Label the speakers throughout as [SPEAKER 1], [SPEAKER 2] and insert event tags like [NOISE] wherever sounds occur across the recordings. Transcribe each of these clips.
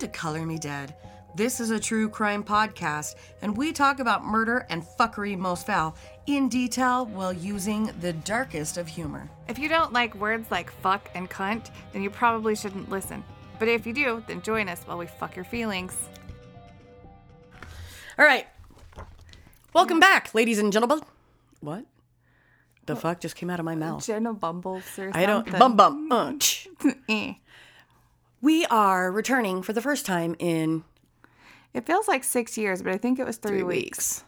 [SPEAKER 1] Welcome to Color Me Dead. This is a true crime podcast, and we talk about murder and fuckery most foul in detail while using the darkest of humor.
[SPEAKER 2] If you don't like words like fuck and cunt, then you probably shouldn't listen. But if you do, then join us while we fuck your feelings.
[SPEAKER 1] All right. Welcome back, ladies and gentlemen. What? The fuck just came out of my mouth?
[SPEAKER 2] Jenna Bumbles or something.
[SPEAKER 1] I don't. Bum bum. Uh, tch. [LAUGHS] we are returning for the first time in
[SPEAKER 2] It feels like six years, but I think it was three,
[SPEAKER 1] three
[SPEAKER 2] weeks.
[SPEAKER 1] weeks.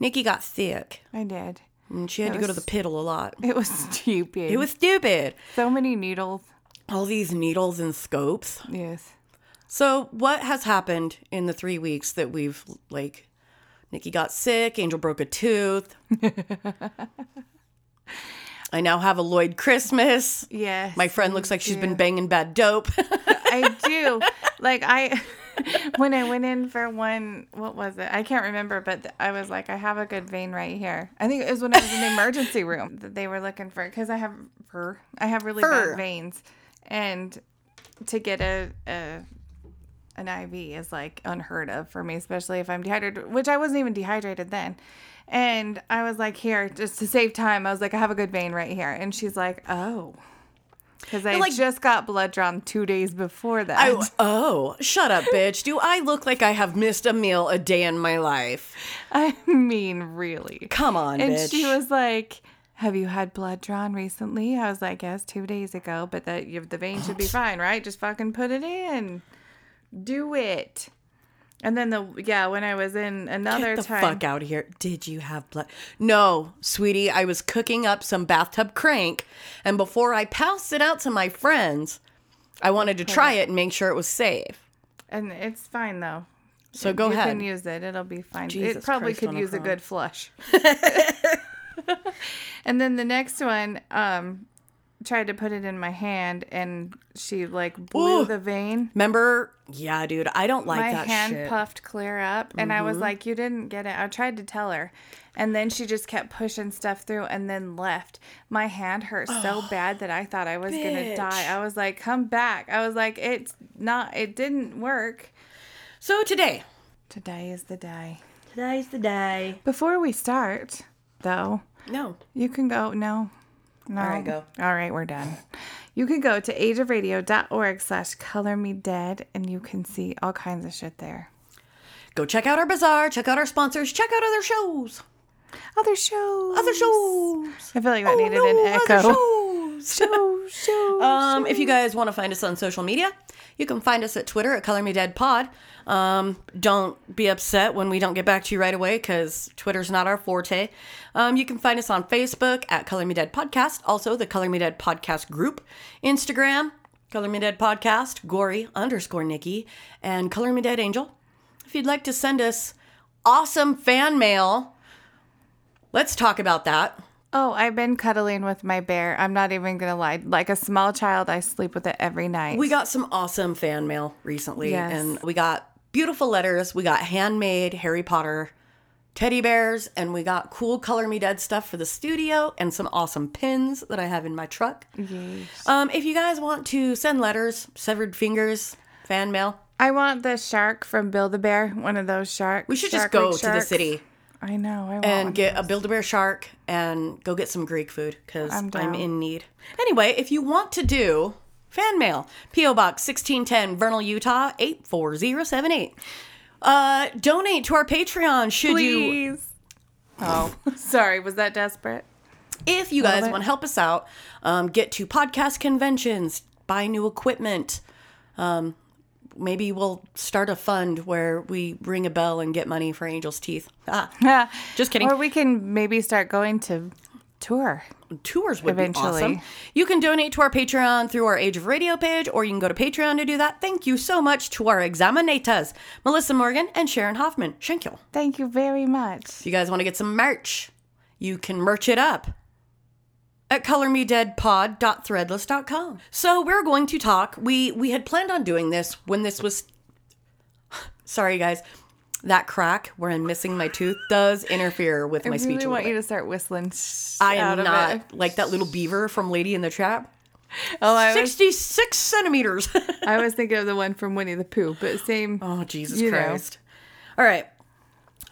[SPEAKER 1] Nikki got sick.
[SPEAKER 2] I did.
[SPEAKER 1] and she had
[SPEAKER 2] It
[SPEAKER 1] to go to the piddle a lot.
[SPEAKER 2] It was [LAUGHS] stupid.
[SPEAKER 1] It was stupid.
[SPEAKER 2] so many needles.
[SPEAKER 1] All these needles and scopes.
[SPEAKER 2] Yes.
[SPEAKER 1] So, what has happened in the three weeks that we've like? Nikki got sick. Angel broke a tooth. [LAUGHS] I now have a Lloyd Christmas.
[SPEAKER 2] Yes.
[SPEAKER 1] My friend looks like she's been banging bad dope. [LAUGHS]
[SPEAKER 2] I do. [LAUGHS] like I [LAUGHS] when I went in for one what was it? I can't remember, but I was like I have a good vein right here. I think it was when I was in the emergency room that they were looking for cuz I have fur. I have really
[SPEAKER 1] Fur.
[SPEAKER 2] bad veins and to get a, a an IV is like unheard of for me, especially if I'm dehydrated, which I wasn't even dehydrated then. And I was like, here, just to save time, I was like, I have a good vein right here. And she's like, oh. Because I
[SPEAKER 1] like-
[SPEAKER 2] just got blood drawn two days before that.
[SPEAKER 1] I, oh, shut up, bitch. Do I look like I have missed a meal a day in my life? [LAUGHS]
[SPEAKER 2] I mean, really.
[SPEAKER 1] Come on,
[SPEAKER 2] And
[SPEAKER 1] bitch.
[SPEAKER 2] she was like, "Have you had blood drawn recently?" I was like, "Yes, two days ago." But that you the vein should be fine, right? Just fucking put it in, do it. And then the yeah, when I was in another
[SPEAKER 1] Get the
[SPEAKER 2] time,
[SPEAKER 1] fuck out of here. Did you have blood? No, sweetie. I was cooking up some bathtub crank, and before I passed it out to my friends, I wanted to try it and make sure it was safe.
[SPEAKER 2] and it's fine though.
[SPEAKER 1] So go
[SPEAKER 2] you
[SPEAKER 1] ahead.
[SPEAKER 2] can use it; it'll be fine.
[SPEAKER 1] Jesus
[SPEAKER 2] it probably
[SPEAKER 1] Christ
[SPEAKER 2] could
[SPEAKER 1] a
[SPEAKER 2] use a
[SPEAKER 1] cross.
[SPEAKER 2] good flush. [LAUGHS] [LAUGHS] and then the next one, um, tried to put it in my hand, and she like blew
[SPEAKER 1] Ooh.
[SPEAKER 2] the vein.
[SPEAKER 1] Remember? Yeah, dude. I don't like
[SPEAKER 2] my
[SPEAKER 1] that
[SPEAKER 2] hand
[SPEAKER 1] shit.
[SPEAKER 2] puffed clear up and i was mm-hmm. like you didn't get it i tried to tell her and then she just kept pushing stuff through and then left my hand hurt so oh, bad that i thought i was gonna die i was like come back i was like it's not it didn't work
[SPEAKER 1] So today,
[SPEAKER 2] today is the day
[SPEAKER 1] today's the day.
[SPEAKER 2] before we start though
[SPEAKER 1] No.
[SPEAKER 2] you can go no no
[SPEAKER 1] All right, go.
[SPEAKER 2] all right we're done you can go to ageofradio.org slash color me dead and you can see all kinds of shit there
[SPEAKER 1] Go check out our bazaar. Check out our sponsors. Check out other shows.
[SPEAKER 2] other shows
[SPEAKER 1] Other shows.
[SPEAKER 2] I feel like that
[SPEAKER 1] Oh,
[SPEAKER 2] needed
[SPEAKER 1] no,
[SPEAKER 2] an
[SPEAKER 1] other
[SPEAKER 2] echo.
[SPEAKER 1] shows. [LAUGHS]
[SPEAKER 2] Show, show.
[SPEAKER 1] Um, if you guys want to find us on social media, you can find us at Twitter at Color Me Dead Pod. Um, don't be upset when we don't get back to you right away because Twitter's not our forte. Um, you can find us on Facebook at Color Me Dead Podcast, also the Color Me Dead Podcast group, Instagram, Color Me Dead Podcast, Gory underscore Nikki, and Color Me Dead Angel. If you'd like to send us awesome fan mail, let's talk about that.
[SPEAKER 2] Oh, I've been cuddling with my bear. I'm not even gonna lie. Like a small child, I sleep with it every night.
[SPEAKER 1] We got some awesome fan mail recently,
[SPEAKER 2] Yes.
[SPEAKER 1] and we got beautiful letters. We got handmade Harry Potter teddy bears, and we got cool Color Me Dead stuff for the studio, and some awesome pins that I have in my truck. Yes. Um, if you guys want to send letters, severed fingers, fan mail,
[SPEAKER 2] I want the shark from Build a Bear. One of those sharks.
[SPEAKER 1] we should just go to the city
[SPEAKER 2] I know. I want
[SPEAKER 1] and get a Build a Bear shark and go get some Greek food because
[SPEAKER 2] I'm
[SPEAKER 1] I'm, in need. Anyway, if you want to do fan mail, P.O. Box 1610, Vernal, Utah 84078. Uh, donate to our Patreon should you
[SPEAKER 2] Please. Oh, [LAUGHS] sorry. Was that desperate?
[SPEAKER 1] if you guys want to help us out, um, get to podcast conventions, buy new equipment. Um, maybe we'll start a fund where we ring a bell and get money for Angel's teeth. Ah, [LAUGHS] just kidding.
[SPEAKER 2] Or we can maybe start going to tour.
[SPEAKER 1] tours would
[SPEAKER 2] Eventually.
[SPEAKER 1] be awesome. You can donate to our Patreon through our Age of Radio page, or you can go to Patreon to do that. Thank you so much to our examinatas, Melissa Morgan and Sharon Hoffman. Thank you.
[SPEAKER 2] Thank you very much.
[SPEAKER 1] If you guys want to get some merch, you can merch it up at colormedeadpod.threadless.com. So we're going to talk. We we had planned on doing this when this was [SIGHS] sorry guys. That crack where I'm missing my tooth does interfere with
[SPEAKER 2] I
[SPEAKER 1] my
[SPEAKER 2] really
[SPEAKER 1] speech. a
[SPEAKER 2] want you to start whistling.
[SPEAKER 1] I am not like that little beaver from Lady and the Tramp.
[SPEAKER 2] Oh, I was,
[SPEAKER 1] 66 centimeters. [LAUGHS]
[SPEAKER 2] I was thinking of the one from Winnie the Pooh, but same.
[SPEAKER 1] oh, Jesus
[SPEAKER 2] You know.
[SPEAKER 1] Christ. All right.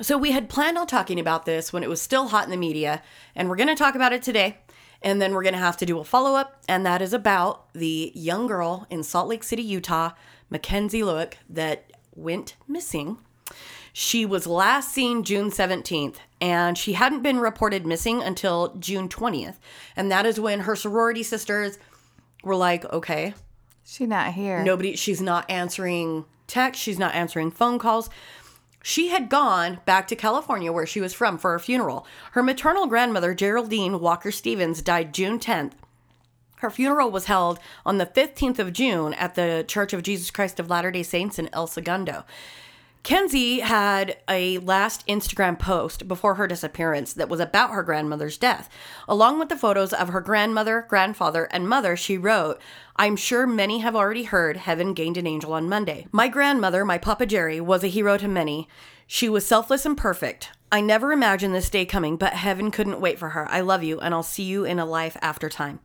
[SPEAKER 1] So we had planned on talking about this when it was still hot in the media, and we're going to talk about it today. And then we're going to have to do a follow up, and that is about the young girl in Salt Lake City, Utah, Mackenzie Lueck, that went missing. She was last seen June 17th, and she hadn't been reported missing until June 20th. And that is when her sorority sisters were like, okay,
[SPEAKER 2] She's not here.
[SPEAKER 1] nobody, she's not answering texts, she's not answering phone calls. She had gone back to California, where she was from, for her funeral. Her maternal grandmother, Geraldine Walker Stevens, died June 10th. Her funeral was held on the 15th of June at the Church of Jesus Christ of Latter day Saints in El Segundo. Kenzie had a last Instagram post before her disappearance that was about her grandmother's death. Along with the photos of her grandmother, grandfather, and mother, she wrote, I'm sure many have already heard heaven gained an angel on Monday. My grandmother, my Papa Jerry, was a hero to many. She was selfless and perfect. I never imagined this day coming, but heaven couldn't wait for her. I love you, and I'll see you in a life after time.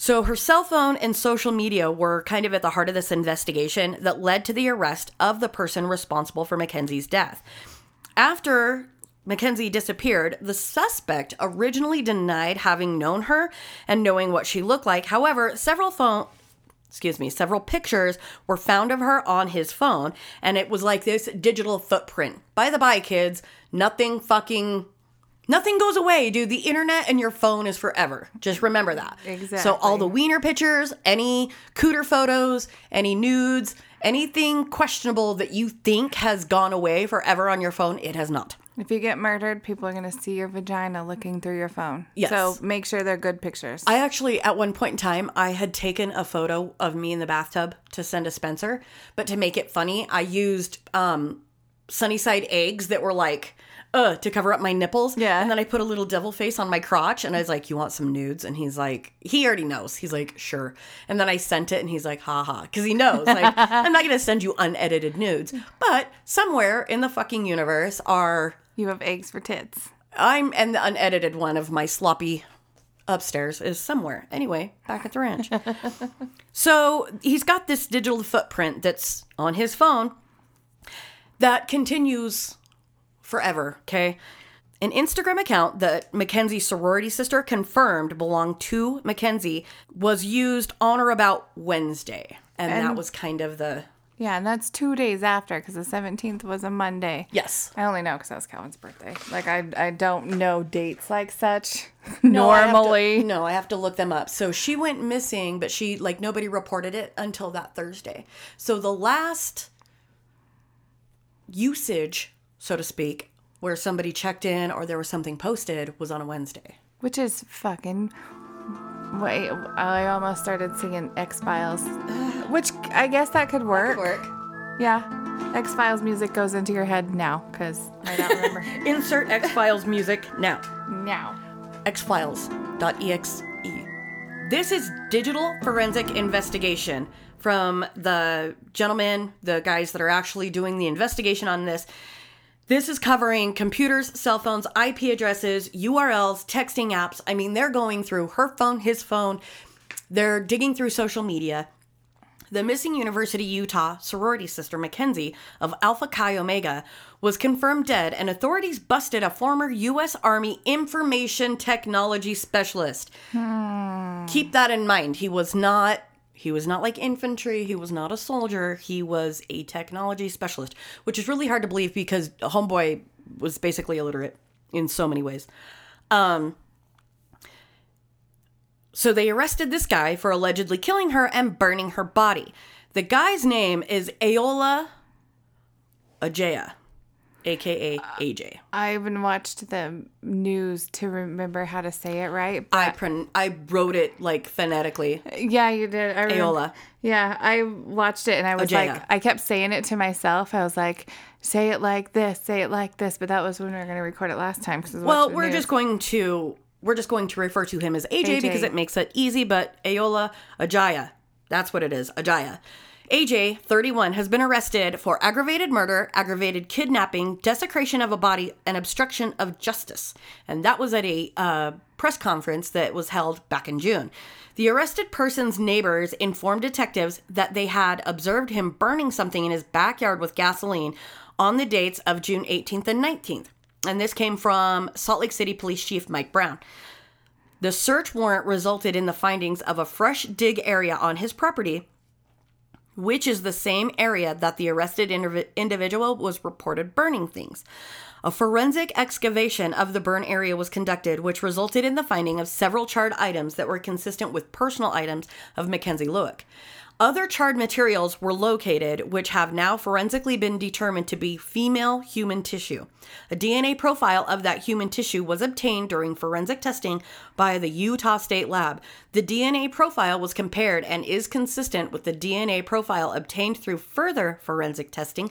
[SPEAKER 1] So her cell phone and social media were kind of at the heart of this investigation that led to the arrest of the person responsible for Mackenzie's death. After Mackenzie disappeared, the suspect originally denied having known her and knowing what she looked like. However, several phone excuse me, several pictures were found of her on his phone, and it was like this digital footprint. By the by, kids, nothing fucking Nothing goes away, dude. The internet and your phone is forever. Just remember that. Exactly. So all the wiener pictures, any cooter photos, any nudes, anything questionable that you think has gone away forever on your phone, it has not.
[SPEAKER 2] If you get murdered, people are going to see your vagina looking through your phone.
[SPEAKER 1] Yes.
[SPEAKER 2] So make sure they're good pictures.
[SPEAKER 1] I actually, at one point in time, I had taken a photo of me in the bathtub to send to Spencer, but to make it funny, I used um, Sunnyside eggs that were like, uh, to cover up my nipples.
[SPEAKER 2] Yeah.
[SPEAKER 1] And then I put a little devil face on my crotch and I was like, You want some nudes? And he's like, He already knows. He's like, Sure. And then I sent it and he's like, Ha ha. Because he knows. Like, [LAUGHS] I'm not going to send you unedited nudes. But somewhere in the fucking universe are.
[SPEAKER 2] you have eggs for tits.
[SPEAKER 1] I'm and the unedited one of my sloppy upstairs is somewhere. Anyway, back at the ranch. [LAUGHS] so he's got this digital footprint that's on his phone that continues forever. Okay. An Instagram account that Mackenzie's sorority sister confirmed belonged to Mackenzie was used on or about Wednesday. And, that was kind of the.
[SPEAKER 2] Yeah, and that's two days after because the 17th was a Monday.
[SPEAKER 1] Yes.
[SPEAKER 2] I only know because that was Calvin's birthday. Like, I, I don't know dates like such [LAUGHS]
[SPEAKER 1] No, I to-
[SPEAKER 2] normally.
[SPEAKER 1] no, I have to look them up. So she went missing, but she like nobody reported it until that Thursday. So the last usage, so to speak, where somebody checked in or there was something posted was on a Wednesday.
[SPEAKER 2] Which is fucking. Wait, I almost started singing X Files. [SIGHS] Which I guess that could work.
[SPEAKER 1] Work.
[SPEAKER 2] Yeah. X Files music goes into your head now because I don't remember. [LAUGHS]
[SPEAKER 1] Insert X Files music now.
[SPEAKER 2] now.
[SPEAKER 1] xfiles.exe. This is digital forensic investigation from the gentlemen, the guys that are actually doing the investigation on this. This is covering computers, cell phones, IP addresses, URLs, texting apps. I mean, they're going through her phone, his phone. They're digging through social media. The missing University Utah sorority sister Mackenzie of Alpha Chi Omega was confirmed dead, and authorities busted a former U.S. Army information technology specialist. Hmm. Keep that in mind. He was not. He was not like infantry. He was not a soldier. He was a technology specialist, which is really hard to believe because Homeboy was basically illiterate in so many ways. Um, so they arrested this guy for allegedly killing her and burning her body. The guy's name is Ayoola Ajayi, aka AJ.
[SPEAKER 2] I even watched the news to remember how to say it right.
[SPEAKER 1] I pron- I wrote it like phonetically.
[SPEAKER 2] Yeah, you did. I
[SPEAKER 1] Ayoola.
[SPEAKER 2] Yeah, I watched it and I was
[SPEAKER 1] Ajayi.
[SPEAKER 2] like, I kept saying it to myself. I was like, say it like this, say it like this. But that was when we were going to record it last time. Cause
[SPEAKER 1] Well, we're
[SPEAKER 2] news.
[SPEAKER 1] just going to we're just going to refer to him as AJ,
[SPEAKER 2] AJ.
[SPEAKER 1] because it makes it easy. But Ayoola Ajayi, that's what it is, Ajayi. AJ, 31, has been arrested for aggravated murder, aggravated kidnapping, desecration of a body, and obstruction of justice. And that was at a uh, press conference that was held back in June. The arrested person's neighbors informed detectives that they had observed him burning something in his backyard with gasoline on the dates of June 18th and 19th. And this came from Salt Lake City Police Chief Mike Brown. The search warrant resulted in the findings of a fresh dig area on his property which is the same area that the arrested indiv- individual was reported burning things. A forensic excavation of the burn area was conducted, which resulted in the finding of several charred items that were consistent with personal items of Mackenzie Lueck. Other charred materials were located, which have now forensically been determined to be female human tissue. A DNA profile of that human tissue was obtained during forensic testing by the Utah State Lab. The DNA profile was compared and is consistent with the DNA profile obtained through further forensic testing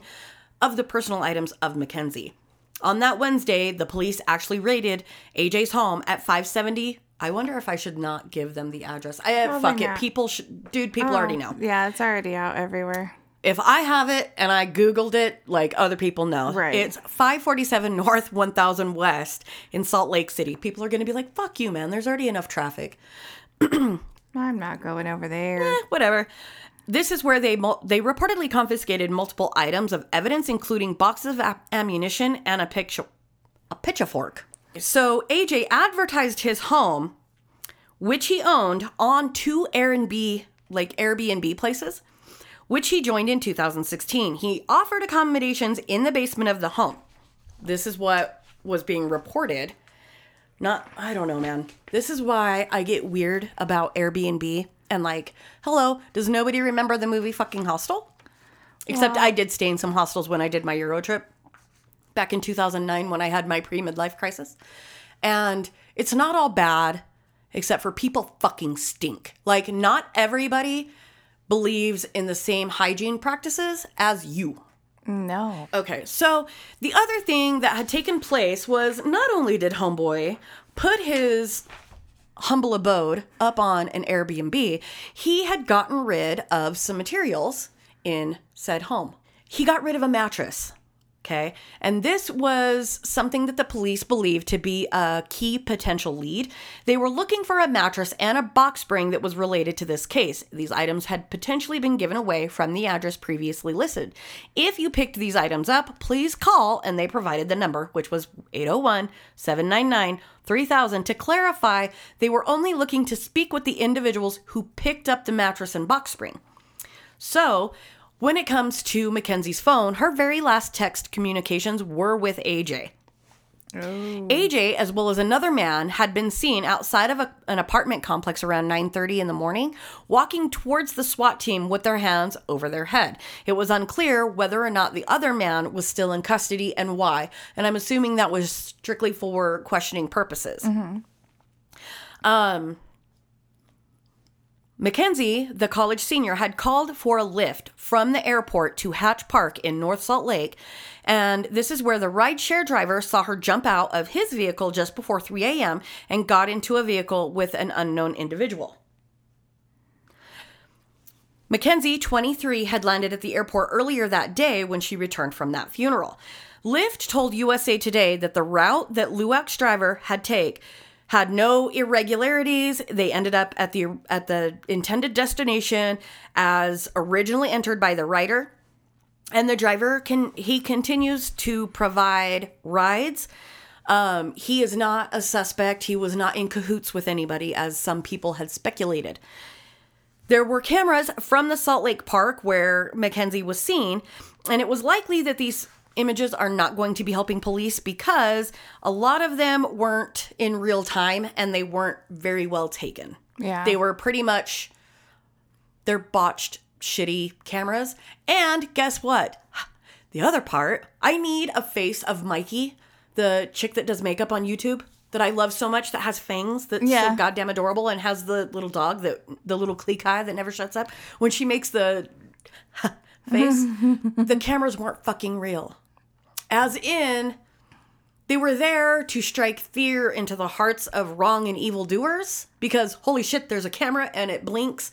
[SPEAKER 1] of the personal items of Mackenzie. On that Wednesday, the police actually raided AJ's home at 570 I wonder if I should not give them the address. I
[SPEAKER 2] Probably
[SPEAKER 1] fuck it. People should, dude. People already know.
[SPEAKER 2] Yeah, it's already out everywhere.
[SPEAKER 1] If I have it and I googled it, like other people know,
[SPEAKER 2] Right.
[SPEAKER 1] It's 547 North, 1000 West in Salt Lake City. People are going to be like, "Fuck you, man." There's already enough traffic.
[SPEAKER 2] I'm not going over there.
[SPEAKER 1] Eh, whatever. This is where they mul- they reportedly confiscated multiple items of evidence, including boxes of a- ammunition and a picture a pitchfork. So AJ advertised his home, which he owned, on two Airbnb like Airbnb places, which he joined in 2016. He offered accommodations in the basement of the home. This is what was being reported. Not, I don't know, man. This is why I get weird about Airbnb and like, hello, does nobody remember the movie fucking Hostel? Except I did stay in some hostels when I did my Euro trip back in 2009 when I had my pre midlife crisis. And it's not all bad, except for people fucking stink. Like, not everybody believes in the same hygiene practices as you.
[SPEAKER 2] No.
[SPEAKER 1] Okay, so the other thing that had taken place was not only did Homeboy put his humble abode up on an Airbnb, he had gotten rid of some materials in said home. He got rid of a mattress. Okay. And this was something that the police believed to be a key potential lead. They were looking for a mattress and a box spring that was related to this case. These items had potentially been given away from the address previously listed. If you picked these items up, please call, and they provided the number, which was 801 799 3000. To clarify, they were only looking to speak with the individuals who picked up the mattress and box spring. So, when it comes to Mackenzie's phone, her very last text communications were with AJ. AJ, as well as another man, had been seen outside of a, an apartment complex around 9:30 in the morning, walking towards the SWAT team with their hands over their head. It was unclear whether or not the other man was still in custody and why, and I'm assuming that was strictly for questioning purposes. Um, Mackenzie, the college senior, had called for a lift from the airport to Hatch Park in North Salt Lake. And this is where the rideshare driver saw her jump out of his vehicle just before 3 a.m. and got into a vehicle with an unknown individual. Mackenzie, 23, had landed at the airport earlier that day when she returned from that funeral. Lyft told USA Today that the route that Lueck's driver had take had no irregularities. They ended up at the at the intended destination as originally entered by the writer. And the driver can he continues to provide rides. Um, he is not a suspect. He was not in cahoots with anybody, as some people had speculated. There were cameras from the Salt Lake Park where Mackenzie was seen, and it was likely that these images are not going to be helping police because a lot of them weren't in real time and they weren't very well taken.
[SPEAKER 2] Yeah.
[SPEAKER 1] They were pretty much they're botched shitty cameras. And guess what? [SIGHS] The other part, I need a face of Mikey, the chick that does makeup on YouTube that I love so much that has fangs that's
[SPEAKER 2] Yeah.
[SPEAKER 1] so goddamn adorable and has the little dog that the little clique eye that never shuts up. When she makes the [LAUGHS] face, the cameras weren't fucking real. As in, they were there to strike fear into the hearts of wrong and evil doers because holy shit, there's a camera and it blinks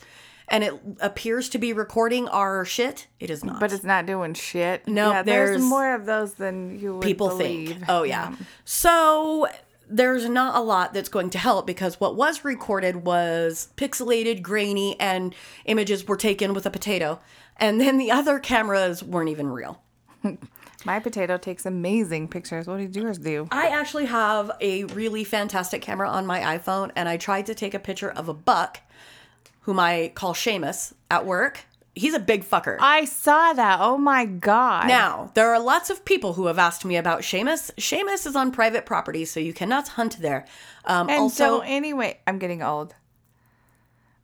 [SPEAKER 1] and it appears to be recording our shit, it is not.
[SPEAKER 2] But it's not doing shit.
[SPEAKER 1] No,
[SPEAKER 2] yeah, there's,
[SPEAKER 1] there's-
[SPEAKER 2] more of those than you would
[SPEAKER 1] people
[SPEAKER 2] believe.
[SPEAKER 1] think. Oh yeah. So there's not a lot that's going to help because what was recorded was pixelated, grainy, and images were taken with a potato. And then the other cameras weren't even real. [LAUGHS]
[SPEAKER 2] My potato takes amazing pictures. What did yours do?
[SPEAKER 1] I actually have a really fantastic camera on my iPhone, and I tried to take a picture of a buck, whom I call Seamus, at work. He's a big fucker.
[SPEAKER 2] I saw that. Oh my god.
[SPEAKER 1] Now, there are lots of people who have asked me about Seamus. Seamus is on private property, so you cannot hunt there. Um,
[SPEAKER 2] and
[SPEAKER 1] also,
[SPEAKER 2] so anyway, I'm getting old.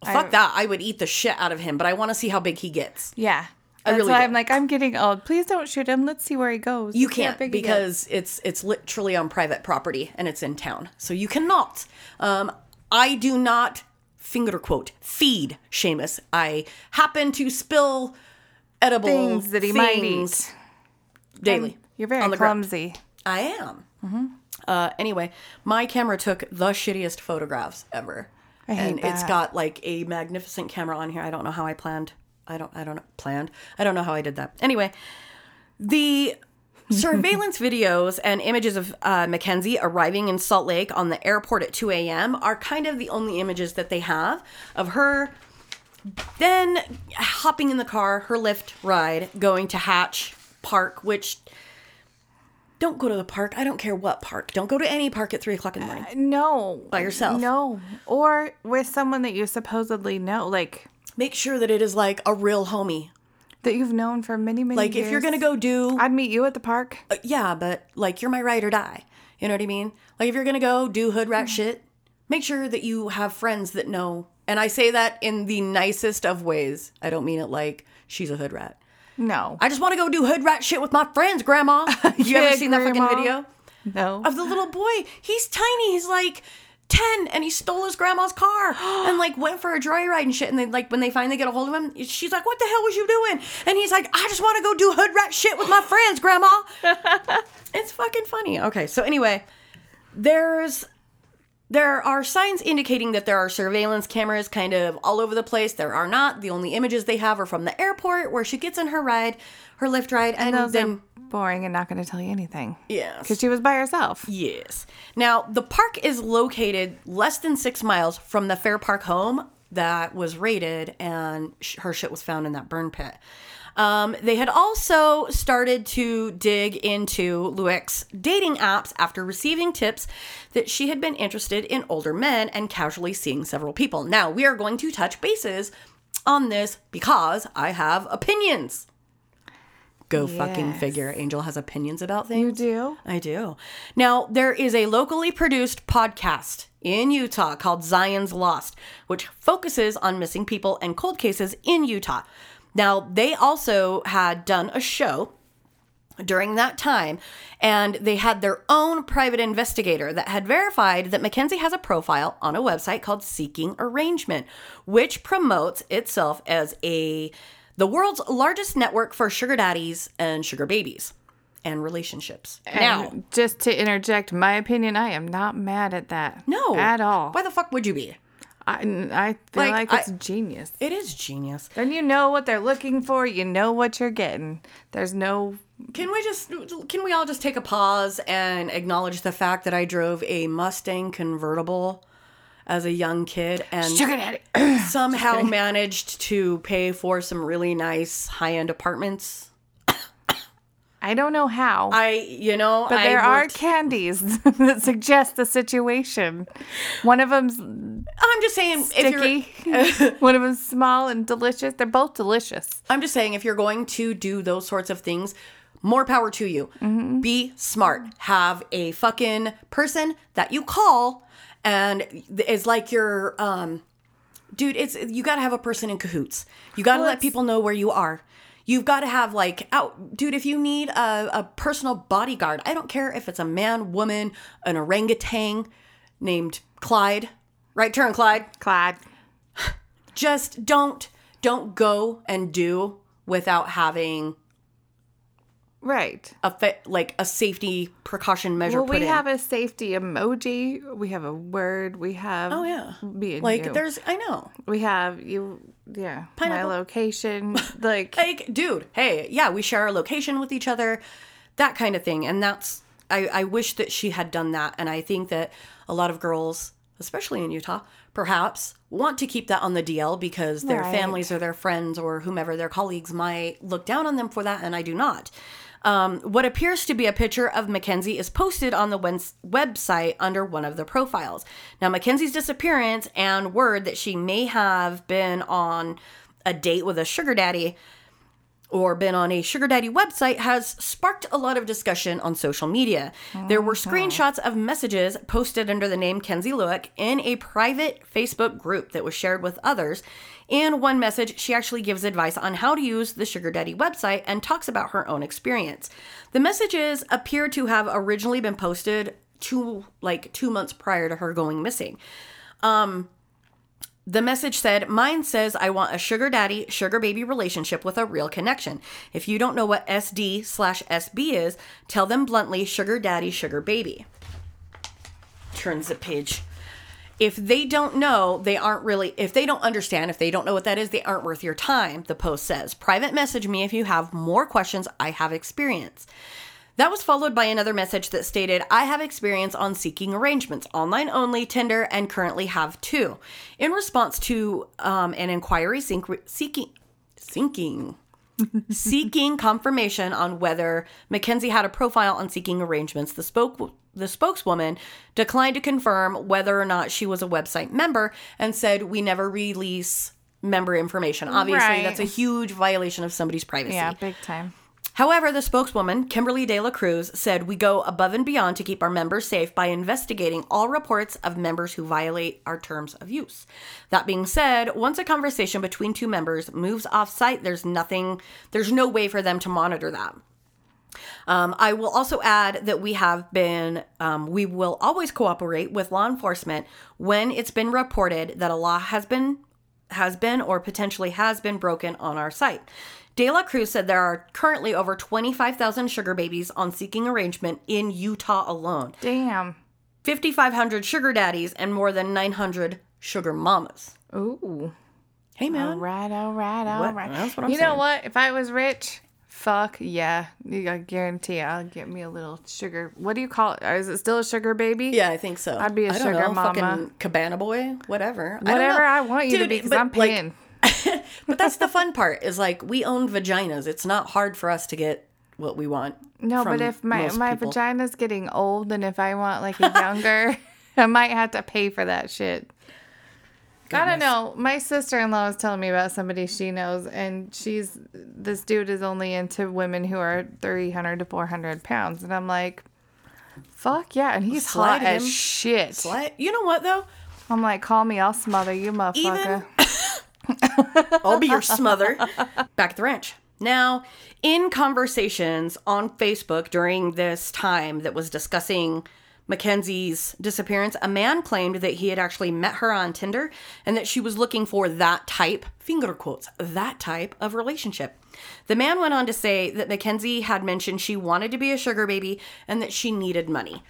[SPEAKER 1] fuck that. I would eat the shit out of him, but I want to see how big he gets.
[SPEAKER 2] Yeah. That's
[SPEAKER 1] really
[SPEAKER 2] why
[SPEAKER 1] do.
[SPEAKER 2] I'm like, I'm getting old. Please don't shoot him. Let's see where he goes.
[SPEAKER 1] You
[SPEAKER 2] Let's
[SPEAKER 1] can't because it's it's literally on private property and it's in town, so you cannot. Um, I do not finger quote feed Seamus. I happen to spill edible
[SPEAKER 2] things that he might eat.
[SPEAKER 1] daily.
[SPEAKER 2] You're very
[SPEAKER 1] on the ground.
[SPEAKER 2] clumsy.
[SPEAKER 1] I am. Uh, anyway, my camera took the shittiest photographs ever,
[SPEAKER 2] I hate
[SPEAKER 1] and it's
[SPEAKER 2] that.
[SPEAKER 1] got like a magnificent camera on here. I don't know how I planned. I don't. I don't know. Planned. I don't know how I did that. Anyway, the [LAUGHS] surveillance videos and images of uh, Mackenzie arriving in Salt Lake on the airport at 2 a.m. are kind of the only images that they have of her then hopping in the car, her Lyft ride, going to Hatch Park, which don't go to the park. I don't care what park. Don't go to any park at three o'clock in the morning.
[SPEAKER 2] No.
[SPEAKER 1] By yourself.
[SPEAKER 2] No. Or with someone that you supposedly know, like
[SPEAKER 1] Make sure that it is like a real homie.
[SPEAKER 2] that you've known for many, many
[SPEAKER 1] Like
[SPEAKER 2] years.
[SPEAKER 1] if you're gonna go do,
[SPEAKER 2] I'd meet you at the park.
[SPEAKER 1] uh, yeah, but like you're my ride or die. You know what I mean? Like if you're gonna go do hood rat shit, make sure that you have friends that know. And I say that in the nicest of ways. I don't mean it like she's a hood rat.
[SPEAKER 2] No.
[SPEAKER 1] I just want to go do hood rat shit with my friends, Grandma. [LAUGHS] you
[SPEAKER 2] Yeah,
[SPEAKER 1] ever seen that fucking video?
[SPEAKER 2] no.
[SPEAKER 1] of the little boy. He's tiny. He's like 10 and he stole his grandma's car [GASPS] and like went for a joyride and shit. And then like when they finally get a hold of him, she's like, What the hell was you doing? And he's like, I just want to go do hood rat shit with my friends, grandma. [LAUGHS] it's fucking funny. Okay, so anyway, there's there are signs indicating that there are surveillance cameras kind of all over the place. There are not. The only images they have are from the airport where she gets in her ride, her Lyft ride, and,
[SPEAKER 2] Those
[SPEAKER 1] then
[SPEAKER 2] boring and not going to tell you anything.
[SPEAKER 1] yes,
[SPEAKER 2] Because she was by herself.
[SPEAKER 1] Yes. Now, the park is located less than six miles from the Fair Park home that was raided and sh- her shit was found in that burn pit. Um, they had also started to dig into Lueck's dating apps after receiving tips that she had been interested in older men and casually seeing several people. Now, we are going to touch bases on this because I have opinions. Go fucking figure. Angel has opinions about things.
[SPEAKER 2] You do?
[SPEAKER 1] I do. Now, there is a locally produced podcast in Utah called Zion's Lost, which focuses on missing people and cold cases in Utah. Now, they also had done a show during that time, and they had their own private investigator that had verified that Mackenzie has a profile on a website called Seeking Arrangement, which promotes itself as a the world's largest network for sugar daddies and sugar babies and relationships. now,
[SPEAKER 2] And just to interject my opinion, I am not mad at that.
[SPEAKER 1] no,
[SPEAKER 2] At all.
[SPEAKER 1] Why the fuck would you be?
[SPEAKER 2] I, I feel
[SPEAKER 1] Like,
[SPEAKER 2] like, it's
[SPEAKER 1] I-
[SPEAKER 2] genius.
[SPEAKER 1] It is genius.
[SPEAKER 2] Then you know what they're looking for. You know what you're getting. There's no.
[SPEAKER 1] Can we just can we all just take a pause and acknowledge the fact that I drove a Mustang convertible as a young kid and [CLEARS THROAT] somehow managed to pay for some really nice high-end apartments.
[SPEAKER 2] I don't know how.
[SPEAKER 1] I, you know,
[SPEAKER 2] but
[SPEAKER 1] I
[SPEAKER 2] there are candies [LAUGHS] that suggest the situation. One of them's
[SPEAKER 1] I'm just saying,
[SPEAKER 2] sticky.
[SPEAKER 1] if you're, [LAUGHS]
[SPEAKER 2] One of them's small and delicious. They're both delicious.
[SPEAKER 1] I'm just saying, if you're going to do those sorts of things, more power to you. Be smart. Have a fucking person that you call, and it's like your um, dude. It's you got to have a person in cahoots. You got to
[SPEAKER 2] Well,
[SPEAKER 1] let people know where you are. You've got to have like out, dude. If you need a, a personal bodyguard, I don't care if it's a man, woman, an orangutan named Clyde. Right turn, Clyde
[SPEAKER 2] Clyde.
[SPEAKER 1] just don't don't go and do without having
[SPEAKER 2] Right.
[SPEAKER 1] a fa- like a safety precaution measure
[SPEAKER 2] Well, we
[SPEAKER 1] in.
[SPEAKER 2] have a safety emoji. We have a word. We have.
[SPEAKER 1] oh yeah.
[SPEAKER 2] Me
[SPEAKER 1] Like
[SPEAKER 2] you.
[SPEAKER 1] there's I know.
[SPEAKER 2] We have you. Yeah. My
[SPEAKER 1] Pineapple.
[SPEAKER 2] location. [LAUGHS] Like.
[SPEAKER 1] Like, dude, hey, yeah, we share our location with each other, that kind of thing. And that's I, I wish that she had done that. And I think that a lot of girls, especially in Utah, perhaps want to keep that on the DL because their
[SPEAKER 2] Right.
[SPEAKER 1] families or their friends or whomever their colleagues might look down on them for that, and I do not. Um, what appears to be a picture of Mackenzie is posted on the website under one of the profiles. Now, Mackenzie's disappearance and word that she may have been on a date with a sugar daddy or been on a sugar daddy website has sparked a lot of discussion on social media. There were screenshots of messages posted under the name Kenzie Lueck in a private Facebook group that was shared with others. In one message, she actually gives advice on how to use the sugar daddy website and talks about her own experience. The messages appear to have originally been posted two like 2 months prior to her going missing. Um, the message said, Mine says I want a sugar daddy, sugar baby relationship with a real connection. If you don't know what SD slash SB is, tell them bluntly sugar daddy, sugar baby. Turns the page. If they don't know, they aren't really, if they don't understand, if they don't know what that is, they aren't worth your time, the post says. Private message me if you have more questions. I have experience. That was followed by another message that stated, I have experience on seeking arrangements, online only, Tinder, and currently have two. In response to um, an inquiry seek- seeking, seeking, seeking confirmation on whether Mackenzie had a profile on seeking arrangements, the spoke the spokeswoman declined to confirm whether or not she was a website member and said we never release member information. Obviously,
[SPEAKER 2] Right.
[SPEAKER 1] that's a huge violation of somebody's privacy.
[SPEAKER 2] Yeah, big time.
[SPEAKER 1] However, the spokeswoman, Kimberly De La Cruz, said we go above and beyond to keep our members safe by investigating all reports of members who violate our terms of use. That being said, once a conversation between two members moves off site, there's nothing, there's no way for them to monitor that. Um, I will also add that we have been, um, we will always cooperate with law enforcement when it's been reported that a law has been, has been or potentially has been broken on our site. De La Cruz said there are currently over 25,000 sugar babies on seeking arrangement in Utah alone,
[SPEAKER 2] Damn.
[SPEAKER 1] 5,500 sugar daddies, and more than 900 sugar mamas.
[SPEAKER 2] Ooh.
[SPEAKER 1] Hey, man.
[SPEAKER 2] right, all right, all
[SPEAKER 1] What?
[SPEAKER 2] right.
[SPEAKER 1] That's what I'm
[SPEAKER 2] you know what? If I was rich, fuck yeah. You I guarantee I'll get me a little sugar. What do you call it? Is it still a sugar baby?
[SPEAKER 1] Yeah, I think so.
[SPEAKER 2] I'd be a
[SPEAKER 1] I
[SPEAKER 2] sugar
[SPEAKER 1] know,
[SPEAKER 2] mama.
[SPEAKER 1] Fucking cabana boy, whatever.
[SPEAKER 2] Whatever
[SPEAKER 1] know.
[SPEAKER 2] I, want you to be because I'm
[SPEAKER 1] like,
[SPEAKER 2] paying. [LAUGHS]
[SPEAKER 1] but that's the fun part is like we own vaginas. It's not hard for us to get what we want.
[SPEAKER 2] no, but if my my
[SPEAKER 1] people.
[SPEAKER 2] vagina's getting old and if I want like a younger, [LAUGHS] I might have to pay for that shit. I don't know. My sister in law was telling me about somebody she knows, and she's this dude is only into women who are 300 to 400 pounds. And I'm like, fuck yeah. And he's
[SPEAKER 1] Slide
[SPEAKER 2] hot as shit.
[SPEAKER 1] What? You know what though?
[SPEAKER 2] I'm like, call me, I'll smother you, motherfucker. [LAUGHS]
[SPEAKER 1] I'll be your smother. Back at the ranch. Now, in conversations on Facebook during this time that was discussing Mackenzie's disappearance, a man claimed that he had actually met her on Tinder and that she was looking for that type, finger quotes, that type of relationship. The man went on to say that Mackenzie had mentioned she wanted to be a sugar baby and that she needed money.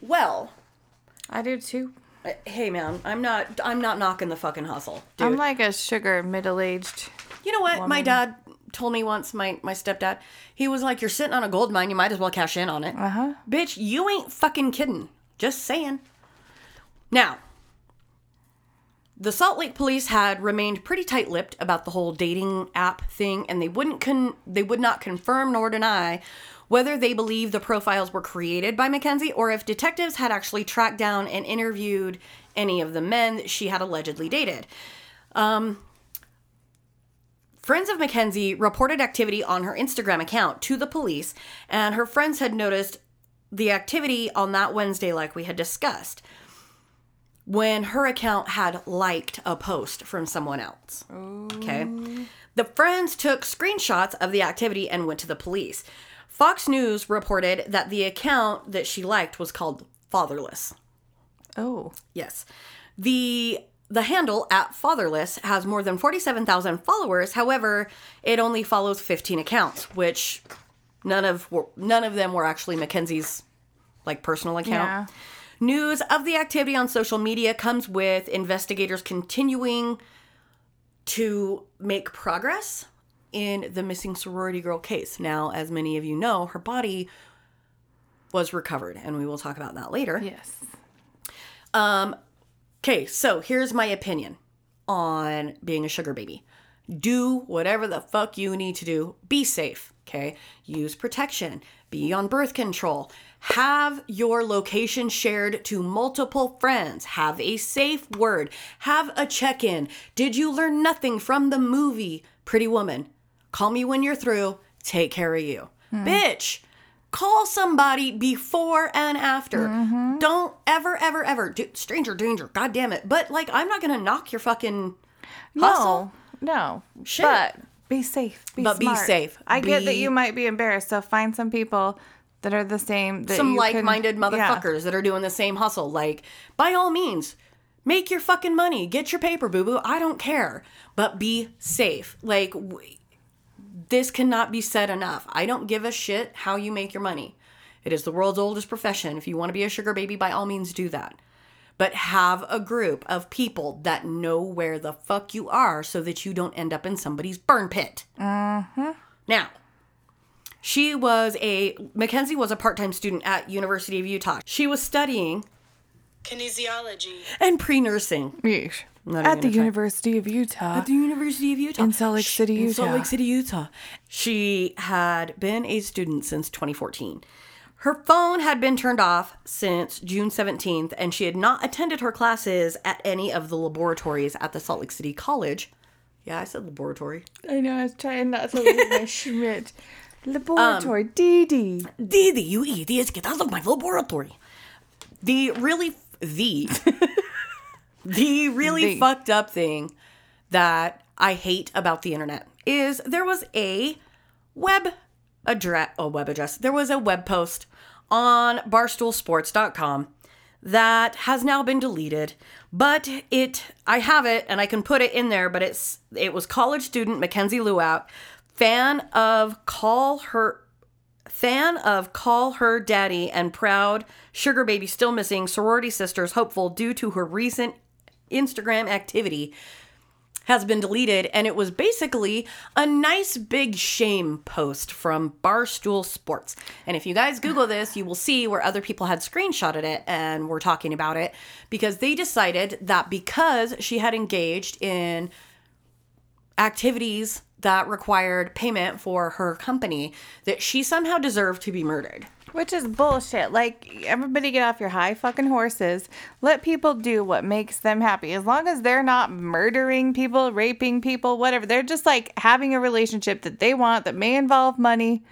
[SPEAKER 1] Well,
[SPEAKER 2] I do too.
[SPEAKER 1] uh, hey man, I'm not I'm not knocking the fucking hustle. Dude.
[SPEAKER 2] I'm like a sugar middle aged.
[SPEAKER 1] You know what? My dad told me once, my, my stepdad, he was like, You're sitting on a gold mine, you might as well cash in on it.
[SPEAKER 2] Uh huh.
[SPEAKER 1] Bitch, you ain't fucking kidding. Just saying. Now, the Salt Lake police had remained pretty tight-lipped about the whole dating app thing, and they wouldn't con- they would not confirm nor deny whether they believe the profiles were created by Mackenzie or if detectives had actually tracked down and interviewed any of the men that she had allegedly dated. Friends of Mackenzie reported activity on her Instagram account to the police, and her friends had noticed the activity on that Wednesday, like we had discussed, when her account had liked a post from someone else. Okay. The friends took screenshots of the activity and went to the police. Fox News reported that the account that she liked was called Fatherless.
[SPEAKER 2] Oh.
[SPEAKER 1] Yes. The the handle at fatherless has more than 47,000 followers. However, it only follows 15 accounts, which none of were, none of them were actually Mackenzie's like personal account.
[SPEAKER 2] Yeah.
[SPEAKER 1] News of the activity on social media comes with investigators continuing to make progress in the missing sorority girl case. Now, as many of you know, her body was recovered, and we will talk about that later.
[SPEAKER 2] Yes.
[SPEAKER 1] Um, Okay, so here's my opinion on being a sugar baby. Do whatever the fuck you need to do. Be safe, okay? Use protection. Be on birth control. Have your location shared to multiple friends. Have a safe word. Have a check in. Did you learn nothing from the movie Pretty Woman? Call me when you're through. Take care of you. Hmm. Bitch, call somebody before and after. Mm-hmm. Don't ever, ever, ever do stranger danger. God damn it. But like, I'm not gonna knock your fucking hustle.
[SPEAKER 2] No, no.
[SPEAKER 1] Shit.
[SPEAKER 2] But be safe. Be
[SPEAKER 1] But be safe.
[SPEAKER 2] I get that you might be embarrassed, so find some people that are the same. That
[SPEAKER 1] Some like-minded
[SPEAKER 2] Yeah.
[SPEAKER 1] motherfuckers that are doing the same hustle. Like, by all means, make your fucking money. Get your paper, boo boo. I don't care. But be safe. Like, this cannot be said enough. I don't give a shit how you make your money. It is the world's oldest profession. If you want to be a sugar baby, by all means do that. But have a group of people that know where the fuck you are so that you don't end up in somebody's burn pit. Mm-hmm. Now, she was a Mackenzie was a part-time student at University of Utah. She was studying
[SPEAKER 3] Kinesiology.
[SPEAKER 1] and pre-nursing
[SPEAKER 2] Yeesh.
[SPEAKER 1] Not
[SPEAKER 2] At the
[SPEAKER 1] try.
[SPEAKER 2] University of Utah.
[SPEAKER 1] at the University of Utah
[SPEAKER 2] In Salt Lake City, Utah.
[SPEAKER 1] In Salt
[SPEAKER 2] Utah.
[SPEAKER 1] Lake City, Utah. She had been a student since 2014. Her phone had been turned off since June 17th, and she had not attended her classes at any of the laboratories at the Salt Lake City College. Yeah, I said laboratory.
[SPEAKER 2] I know, I was trying not to lose my [LAUGHS] Schmidt. Laboratory,
[SPEAKER 1] Um,
[SPEAKER 2] DD.
[SPEAKER 1] Didi, you idiots, get out of my laboratory. The really, the, [LAUGHS] the really
[SPEAKER 2] The.
[SPEAKER 1] fucked up thing that I hate about the internet is there was a web address, a web address, there was a web post on barstoolsports.com that has now been deleted but it i have it and i can put it in there but it's it was college student mackenzie Lueck fan of call her fan of call her daddy and proud sugar baby still missing sorority sisters hopeful due to her recent instagram activity has been deleted. And it was basically a nice big shame post from barstool sports. And if you guys google this you will see where other people had screenshotted it and were talking about it because they decided that because she had engaged in activities that required payment for her company that she somehow deserved to be murdered
[SPEAKER 2] Which is bullshit. Like, everybody get off your high fucking horses. Let people do what makes them happy. As long as they're not murdering people, raping people, whatever. They're just like having a relationship that they want that may involve money.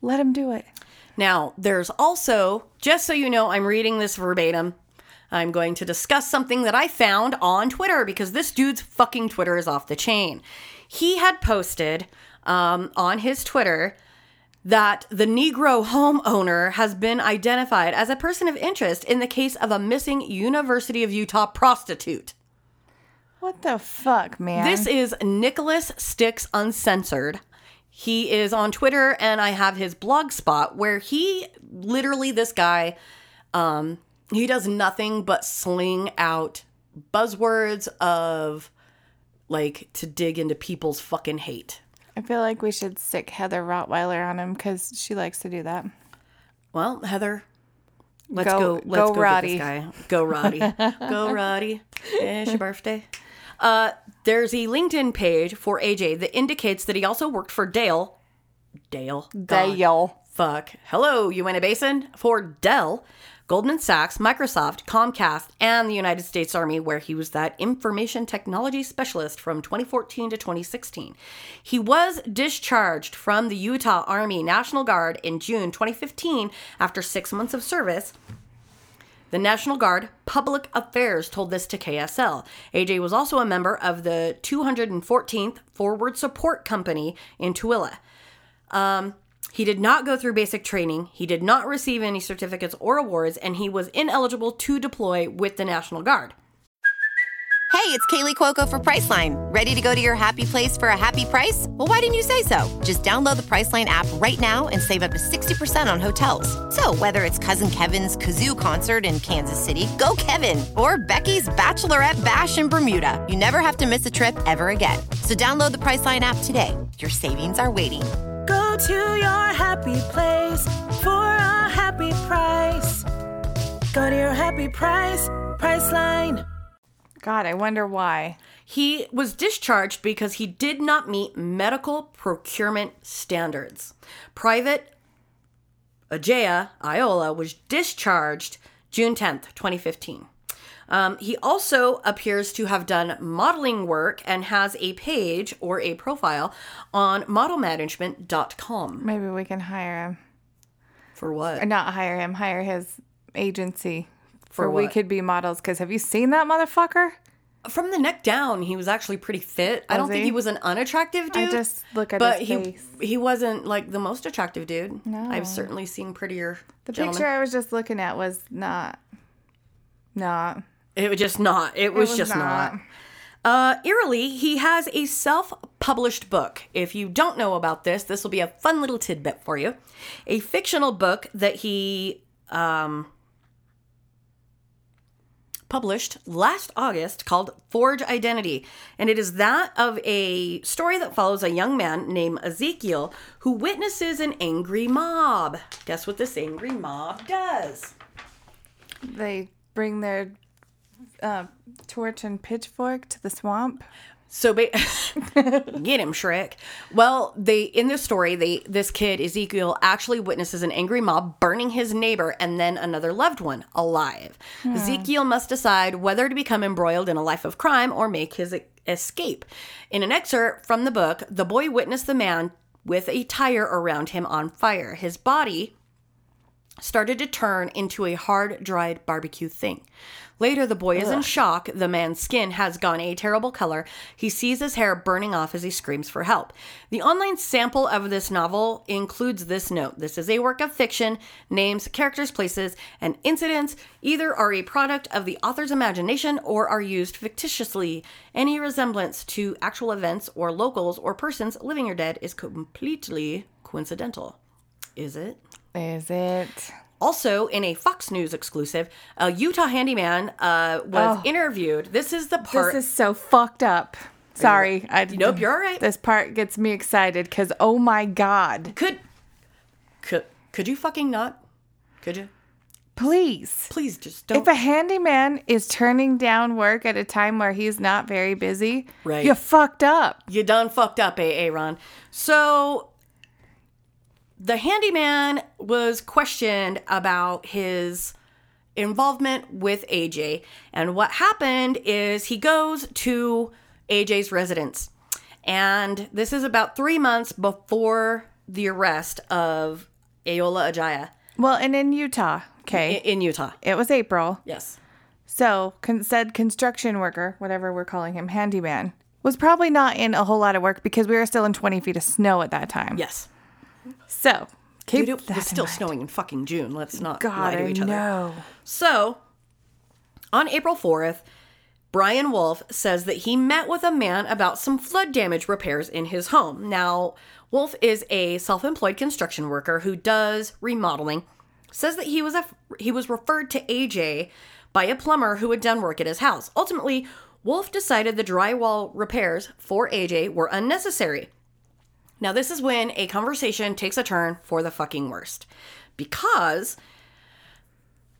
[SPEAKER 2] Let them do it.
[SPEAKER 1] Now, there's also, just so you know, I'm reading this verbatim. I'm going to discuss something that I found on Twitter because this dude's fucking Twitter is off the chain. He had posted um, on his Twitter that the Negro homeowner has been identified as a person of interest in the case of a missing University of Utah prostitute.
[SPEAKER 2] What the fuck, man?
[SPEAKER 1] This is Nicholas Stix Uncensored. He is on Twitter and I have his blog spot where he literally this guy um he does nothing but sling out buzzwords of like to dig into people's fucking hate.
[SPEAKER 2] I feel like we should stick Heather Rottweiler on him because she likes to do that.
[SPEAKER 1] Well, Heather, let's
[SPEAKER 2] Go-
[SPEAKER 1] go. let's
[SPEAKER 2] go
[SPEAKER 1] go,
[SPEAKER 2] Roddy.
[SPEAKER 1] get this guy. Go Roddy. [LAUGHS] go Roddy. It's your birthday. Uh, there's a LinkedIn page for AJ that indicates that he also worked for Dale. Dale. God.
[SPEAKER 2] Dale.
[SPEAKER 1] Fuck. Hello, Uinta Basin for Dell, Goldman Sachs, Microsoft, Comcast, and the United States Army, where he was that information technology specialist from 2014 to 2016. He was discharged from the Utah Army National Guard in June 2015 after six months of service. The National Guard Public Affairs told this to KSL. AJ was also a member of the 214th Forward Support Company in Tooele. Um, he did not go through basic training. He did not receive any certificates or awards, and he was ineligible to deploy with the National Guard.
[SPEAKER 4] Hey, it's Kaley Cuoco for Priceline. Ready to go to your happy place for a happy price? Well, why didn't you say so? Just download the Priceline app right now and save up to 60% on hotels. So, whether it's Cousin Kevin's Kazoo concert in Kansas City, go Kevin, or Becky's Bachelorette Bash in Bermuda, you never have to miss a trip ever again. So, download the Priceline app today. Your savings are waiting.
[SPEAKER 5] Go to your happy place for a happy price. Go to your happy price, Priceline.
[SPEAKER 2] God, I wonder why.
[SPEAKER 1] He was discharged because he did not meet medical procurement standards. Private Ajayi Ayoola was discharged June 10th, 2015. Um, he also appears to have done modeling work and has a page or a profile on modelmanagement.com.
[SPEAKER 2] Maybe we can hire him.
[SPEAKER 1] For what?
[SPEAKER 2] Or not hire him, hire his agency. For,
[SPEAKER 1] For
[SPEAKER 2] we could be models. Because have you seen that motherfucker?
[SPEAKER 1] From the neck down, he was actually pretty fit. I don't think
[SPEAKER 2] he?
[SPEAKER 1] he was an unattractive dude.
[SPEAKER 2] I just look at
[SPEAKER 1] but
[SPEAKER 2] his
[SPEAKER 1] he
[SPEAKER 2] face.
[SPEAKER 1] he wasn't like the most attractive dude.
[SPEAKER 2] No.
[SPEAKER 1] I've certainly seen prettier.
[SPEAKER 2] The
[SPEAKER 1] gentlemen.
[SPEAKER 2] picture I was just looking at was not. Not.
[SPEAKER 1] It was just not. It was,
[SPEAKER 2] was
[SPEAKER 1] just not.
[SPEAKER 2] not.
[SPEAKER 1] Uh, eerily, he has a self-published book. If you don't know about this, this will be a fun little tidbit for you. A fictional book that he um, published last August called Forge Identity. And it is that of a story that follows a young man named Ezekiel who witnesses an angry mob. Guess what this angry mob does?
[SPEAKER 2] They bring their uh, torch and pitchfork to the swamp.
[SPEAKER 1] So ba- [LAUGHS] get him, Shrek. Well, they in this story, they this kid Ezekiel actually witnesses an angry mob burning his neighbor and then another loved one alive. Ezekiel must decide whether to become embroiled in a life of crime or make his e- escape. In an excerpt from the book, the boy witnessed the man with a tire around him on fire. His body started to turn into a hard dried barbecue thing. Later, the boy is in shock. The man's skin has gone a terrible color. He sees his hair burning off as he screams for help. The online sample of this novel includes this note This is a work of fiction. Names, characters, places, and incidents either are a product of the author's imagination or are used fictitiously. Any resemblance to actual events or locals or persons, living or dead, is completely coincidental. Is it?
[SPEAKER 2] Is it?
[SPEAKER 1] Also, in a Fox News exclusive, a Utah handyman uh, was
[SPEAKER 2] Oh.
[SPEAKER 1] interviewed. This is the part.
[SPEAKER 2] This is so fucked up. Sorry. I,
[SPEAKER 1] Nope, you're all right.
[SPEAKER 2] This part gets me excited because, oh my God.
[SPEAKER 1] could could could you fucking not? Could you?
[SPEAKER 2] Please.
[SPEAKER 1] Please just don't.
[SPEAKER 2] If a handyman is turning down work at a time where he's not very busy,
[SPEAKER 1] Right.
[SPEAKER 2] you fucked up.
[SPEAKER 1] you done fucked up, AA Ron. So the handyman was questioned about his involvement with AJ. And what happened is he goes to AJ's residence. And this is about three months before the arrest of Ayoola Ajayi
[SPEAKER 2] Well, and in Utah, okay,
[SPEAKER 1] in Utah.
[SPEAKER 2] it was April.
[SPEAKER 1] Yes.
[SPEAKER 2] So, con- said construction worker, whatever we're calling him, handyman, was probably not in a whole lot of work because we were still in 20 feet of snow at that time.
[SPEAKER 1] Yes.
[SPEAKER 2] So, keep
[SPEAKER 1] Dude, it was still
[SPEAKER 2] mind.
[SPEAKER 1] snowing in fucking June. Let's not
[SPEAKER 2] God,
[SPEAKER 1] lie to each other.
[SPEAKER 2] know.
[SPEAKER 1] So, on April 4th, Brian Wolf says that he met with a man about some flood damage repairs in his home. Now, Wolf is a self-employed construction worker who does remodeling. Says that he was a he was referred to AJ by a plumber who had done work at his house. Ultimately, Wolf decided the drywall repairs for AJ were unnecessary. Now, this is when a conversation takes a turn for the fucking worst. Because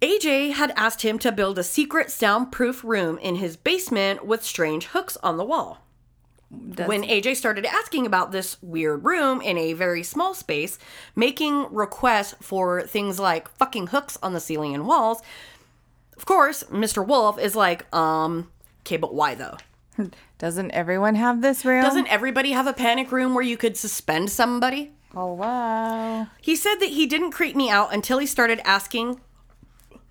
[SPEAKER 1] AJ had asked him to build a secret soundproof room in his basement with strange hooks on the wall. When AJ started asking about this weird room in a very small space, making requests for things like fucking hooks on the ceiling and walls, of course, Mr. Wolf is like, um, okay, but why though?
[SPEAKER 2] Doesn't everyone have this room?
[SPEAKER 1] Doesn't everybody have a panic room where you could suspend somebody?
[SPEAKER 2] Oh wow.
[SPEAKER 1] He said that he didn't creep me out until he started asking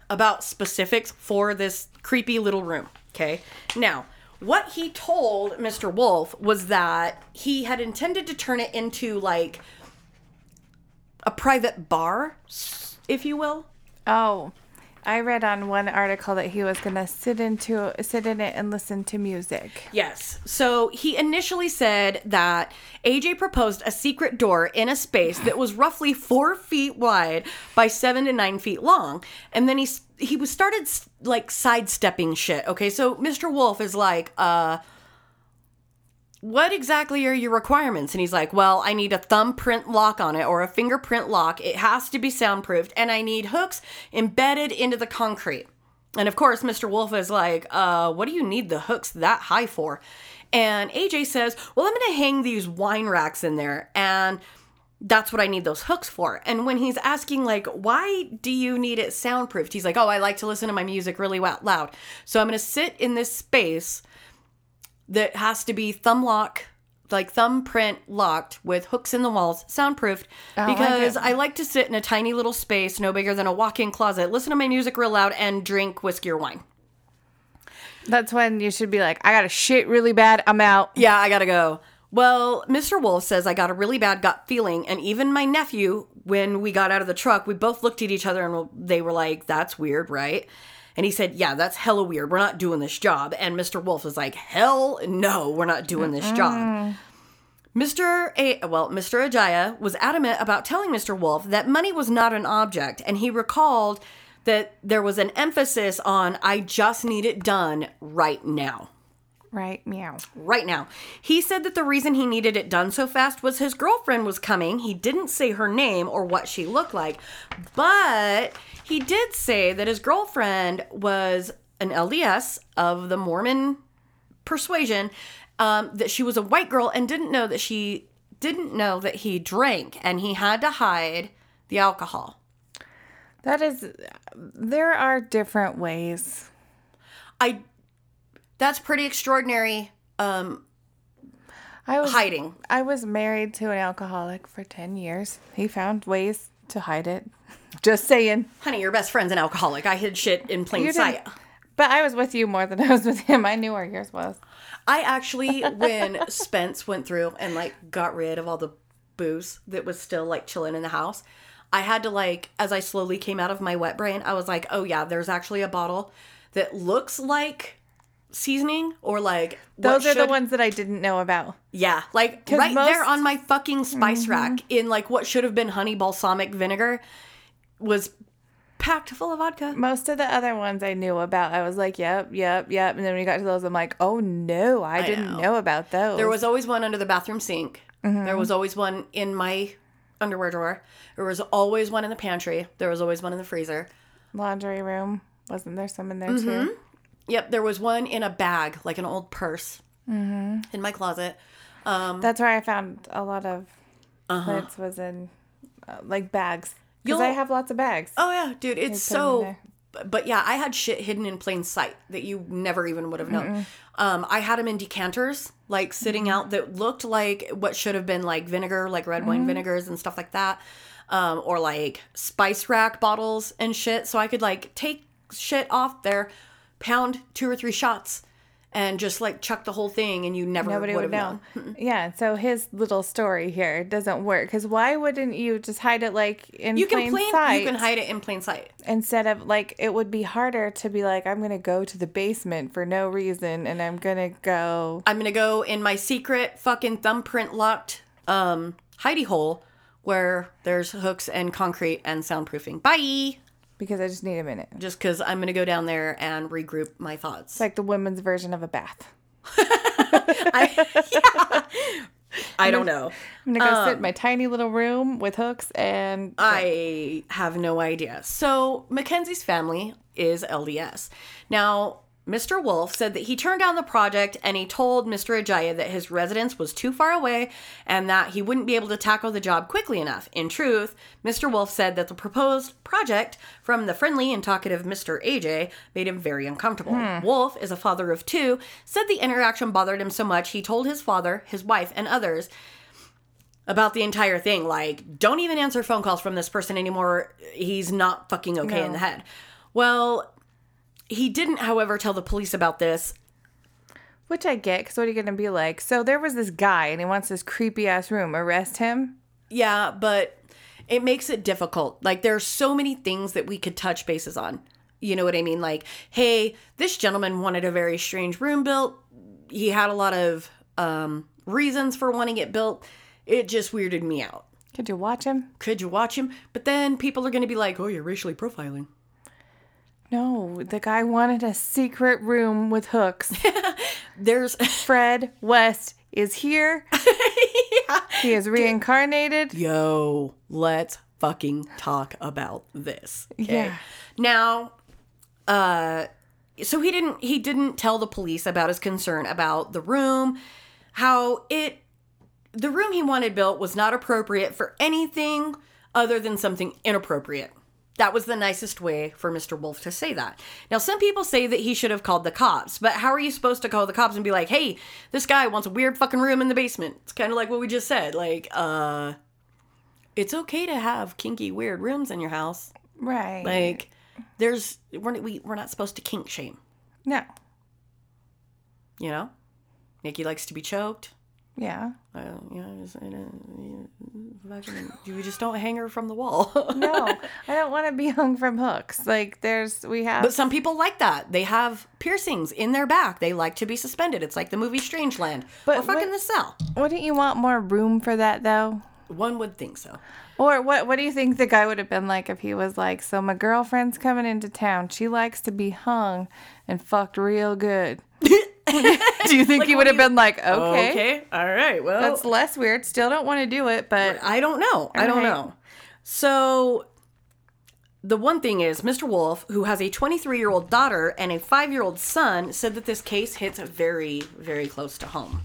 [SPEAKER 1] about specifics for this creepy little room. Okay. Now, what he told Mr. Wolf was that he had intended to turn it into like a private bar, if you will.
[SPEAKER 2] Oh, I read on one article that he was gonna sit into sit in it and listen to music.
[SPEAKER 1] Yes. So he initially said that AJ proposed a secret door in a space that was roughly four feet wide by seven to nine feet long, and then he he was started like sidestepping shit. Okay, so Mr. Wolf is like, uh. What exactly are your requirements? And he's like, Well, I need a thumbprint lock on it or a fingerprint lock. It has to be soundproofed, and I need hooks embedded into the concrete. And of course, Mr. Wolf is like, uh, what do you need the hooks that high for? And AJ says, well, I'm going to hang these wine racks in there. And that's what I need those hooks for. And when he's asking, like, why do you need it soundproofed? He's like, oh, I like to listen to my music really loud. So I'm going to sit in this space that has to be thumb lock, like thumbprint locked with hooks in the walls, soundproofed, oh,
[SPEAKER 2] like
[SPEAKER 1] because. I like to sit in a tiny little space, no bigger than a walk in closet, listen to my music real loud, and drink whiskey or wine.
[SPEAKER 2] That's when you should be like, I got to shit really bad. I'm out.
[SPEAKER 1] Yeah, I gotta go. Well, Mr. Wolf says I got a really bad gut feeling, and even my nephew, when we got out of the truck, we both looked at each other and they were like, That's weird, right? And he said, Yeah, that's hella weird. We're not doing this job. And Mr. Wolf was like, Hell no, we're not doing this job. Mr. A- well, Mr. Ajayi was adamant about telling Mr. Wolf that money was not an object, and he recalled that there was an emphasis on I just need it done right now
[SPEAKER 2] Right. Meow.
[SPEAKER 1] right now. He said that the reason he needed it done so fast was his girlfriend was coming. He didn't say her name or what she looked like, but he did say that his girlfriend was an LDS of the Mormon persuasion, um, that she was a white girl and didn't know that she didn't know that he drank and he had to hide the alcohol.
[SPEAKER 2] That is, there are different ways.
[SPEAKER 1] I that's pretty extraordinary um
[SPEAKER 2] I was
[SPEAKER 1] hiding.
[SPEAKER 2] I was married to an alcoholic for 10 years. He found ways to hide it. [LAUGHS] Just saying.
[SPEAKER 1] Honey, your best friend's an alcoholic. I hid shit in plain sight.
[SPEAKER 2] But I was with you more than I was with him. I knew where yours was.
[SPEAKER 1] I actually, when [LAUGHS] Spence went through and like got rid of all the booze that was still like chilling in the house, I had to like, as I slowly came out of my wet brain, I was like, oh yeah, there's actually a bottle that looks like seasoning or like
[SPEAKER 2] Those are the ones that I didn't know about.
[SPEAKER 1] Yeah, like right there
[SPEAKER 2] most- Mm-hmm.
[SPEAKER 1] on my fucking spice rack in like what should have been honey balsamic vinegar was packed full of vodka.
[SPEAKER 2] Most of the other ones I knew about, I was like, yep, yep, yep. And then when we got to those, I'm like, oh no, I, didn't
[SPEAKER 1] know.
[SPEAKER 2] know. about those.
[SPEAKER 1] There was always one under the bathroom sink.
[SPEAKER 2] Mm-hmm.
[SPEAKER 1] There was always one in my underwear drawer. There was always one in the pantry. There was always one in the freezer.
[SPEAKER 2] laundry room. Wasn't there some in there
[SPEAKER 1] Mm-hmm.
[SPEAKER 2] too?
[SPEAKER 1] Yep, there was one in a bag, like an old purse,
[SPEAKER 2] Mm-hmm.
[SPEAKER 1] in my closet. Um,
[SPEAKER 2] That's where I found a lot of Uh plants was in uh, like bags. Because I
[SPEAKER 1] Uh-huh.
[SPEAKER 2] Have lots of bags.
[SPEAKER 1] oh yeah, dude, it's
[SPEAKER 2] put 'em in
[SPEAKER 1] so. But but yeah, I had shit hidden in plain sight that you never even would have known. Um, I had them in decanters, like sitting
[SPEAKER 2] Mm-hmm.
[SPEAKER 1] out that looked like what should have been like vinegar, like red
[SPEAKER 2] Mm-hmm.
[SPEAKER 1] wine vinegars and stuff like that, um, or like spice rack bottles and shit. So I could like take shit off there, pound two or three shots, and just like chuck the whole thing, and you never
[SPEAKER 2] Nobody
[SPEAKER 1] would have
[SPEAKER 2] know.
[SPEAKER 1] known. [LAUGHS]
[SPEAKER 2] yeah, so his little story here doesn't work. Because why wouldn't you just hide it like in
[SPEAKER 1] You can
[SPEAKER 2] plain
[SPEAKER 1] plain,
[SPEAKER 2] sight?
[SPEAKER 1] you can hide it in plain sight.
[SPEAKER 2] instead of like it would be harder to be like I'm gonna go to the basement for no reason and I'm gonna go
[SPEAKER 1] I'm gonna go in my secret fucking thumbprint locked um hidey hole where there's hooks and concrete and soundproofing. Bye.
[SPEAKER 2] Because I just need a minute.
[SPEAKER 1] Just because I'm gonna go down there and regroup my thoughts.
[SPEAKER 2] It's like the women's version of a bath. [LAUGHS]
[SPEAKER 1] I don't know.
[SPEAKER 2] I'm gonna go
[SPEAKER 1] Um,
[SPEAKER 2] sit in my tiny little room with hooks and
[SPEAKER 1] I have no idea. So Mackenzie's family is LDS. Now, Mr. Wolf said that he turned down the project and he told Mr. Ajayi that his residence was too far away and that he wouldn't be able to tackle the job quickly enough. In truth, Mr. Wolf said that the proposed project from the friendly and talkative Mr. AJ made him very uncomfortable. Hmm. Wolf is a father of two, said the interaction bothered him so much he told his father, his wife, and others about the entire thing. Like, don't even answer phone calls from this person anymore. He's not fucking okay in the head. Well, he didn't, however, tell the police about this.
[SPEAKER 2] which I get because what are you gonna be like? So there was this guy and he wants this creepy ass room. Arrest him.
[SPEAKER 1] Yeah, but it makes it difficult. Like, there are so many things that we could touch bases on. You know what I mean? Like, hey, this gentleman wanted a very strange room built. He had a lot of um, reasons for wanting it built. It just weirded me out.
[SPEAKER 2] Could you watch him?
[SPEAKER 1] Could you watch him? But then people are going to be like, oh, you're racially profiling.
[SPEAKER 2] No, the guy wanted a secret room with hooks. [LAUGHS]
[SPEAKER 1] There's, [LAUGHS]
[SPEAKER 2] Fred West is here. He is reincarnated.
[SPEAKER 1] yo, let's fucking talk about this. Okay?
[SPEAKER 2] Yeah.
[SPEAKER 1] Now, uh, so he didn't he didn't tell the police about his concern about the room, how it the room he wanted built was not appropriate for anything other than something inappropriate. That was the nicest way for Mr. Wolf to say that. Now, some people say that he should have called the cops, but how are you supposed to call the cops and be like, hey, this guy wants a weird fucking room in the basement? It's kind of like what we just said. Like, uh, it's okay to have kinky, weird rooms in your house.
[SPEAKER 2] Right.
[SPEAKER 1] Like, there's, we're, we, we're not supposed to kink shame,
[SPEAKER 2] no.
[SPEAKER 1] you know? Nikki likes to be choked.
[SPEAKER 2] Yeah.
[SPEAKER 1] Uh, you know, just, you know, fucking- you just don't hang her from the wall. [LAUGHS]
[SPEAKER 2] No, I don't want to be hung from hooks. Like there's we have
[SPEAKER 1] But some people like that. They have piercings in their back. They like to be suspended. It's like the movie Strangeland
[SPEAKER 2] But
[SPEAKER 1] or fucking
[SPEAKER 2] what-
[SPEAKER 1] The Cell.
[SPEAKER 2] Wouldn't you want more room for that though?
[SPEAKER 1] One would think so.
[SPEAKER 2] Or what what do you think the guy would have been like if he was like, So my girlfriend's coming into town. She likes to be hung and fucked real good. [LAUGHS] do you think he would have
[SPEAKER 1] you-
[SPEAKER 2] been like, Okay.
[SPEAKER 1] All right. Well,
[SPEAKER 2] That's less weird. Still don't want to do it, but
[SPEAKER 1] I don't know. I don't
[SPEAKER 2] Right.
[SPEAKER 1] know. So the one thing is, Mr. Wolf, who has a 23 year old daughter and a five year old son, said that this case hits very, very close to home.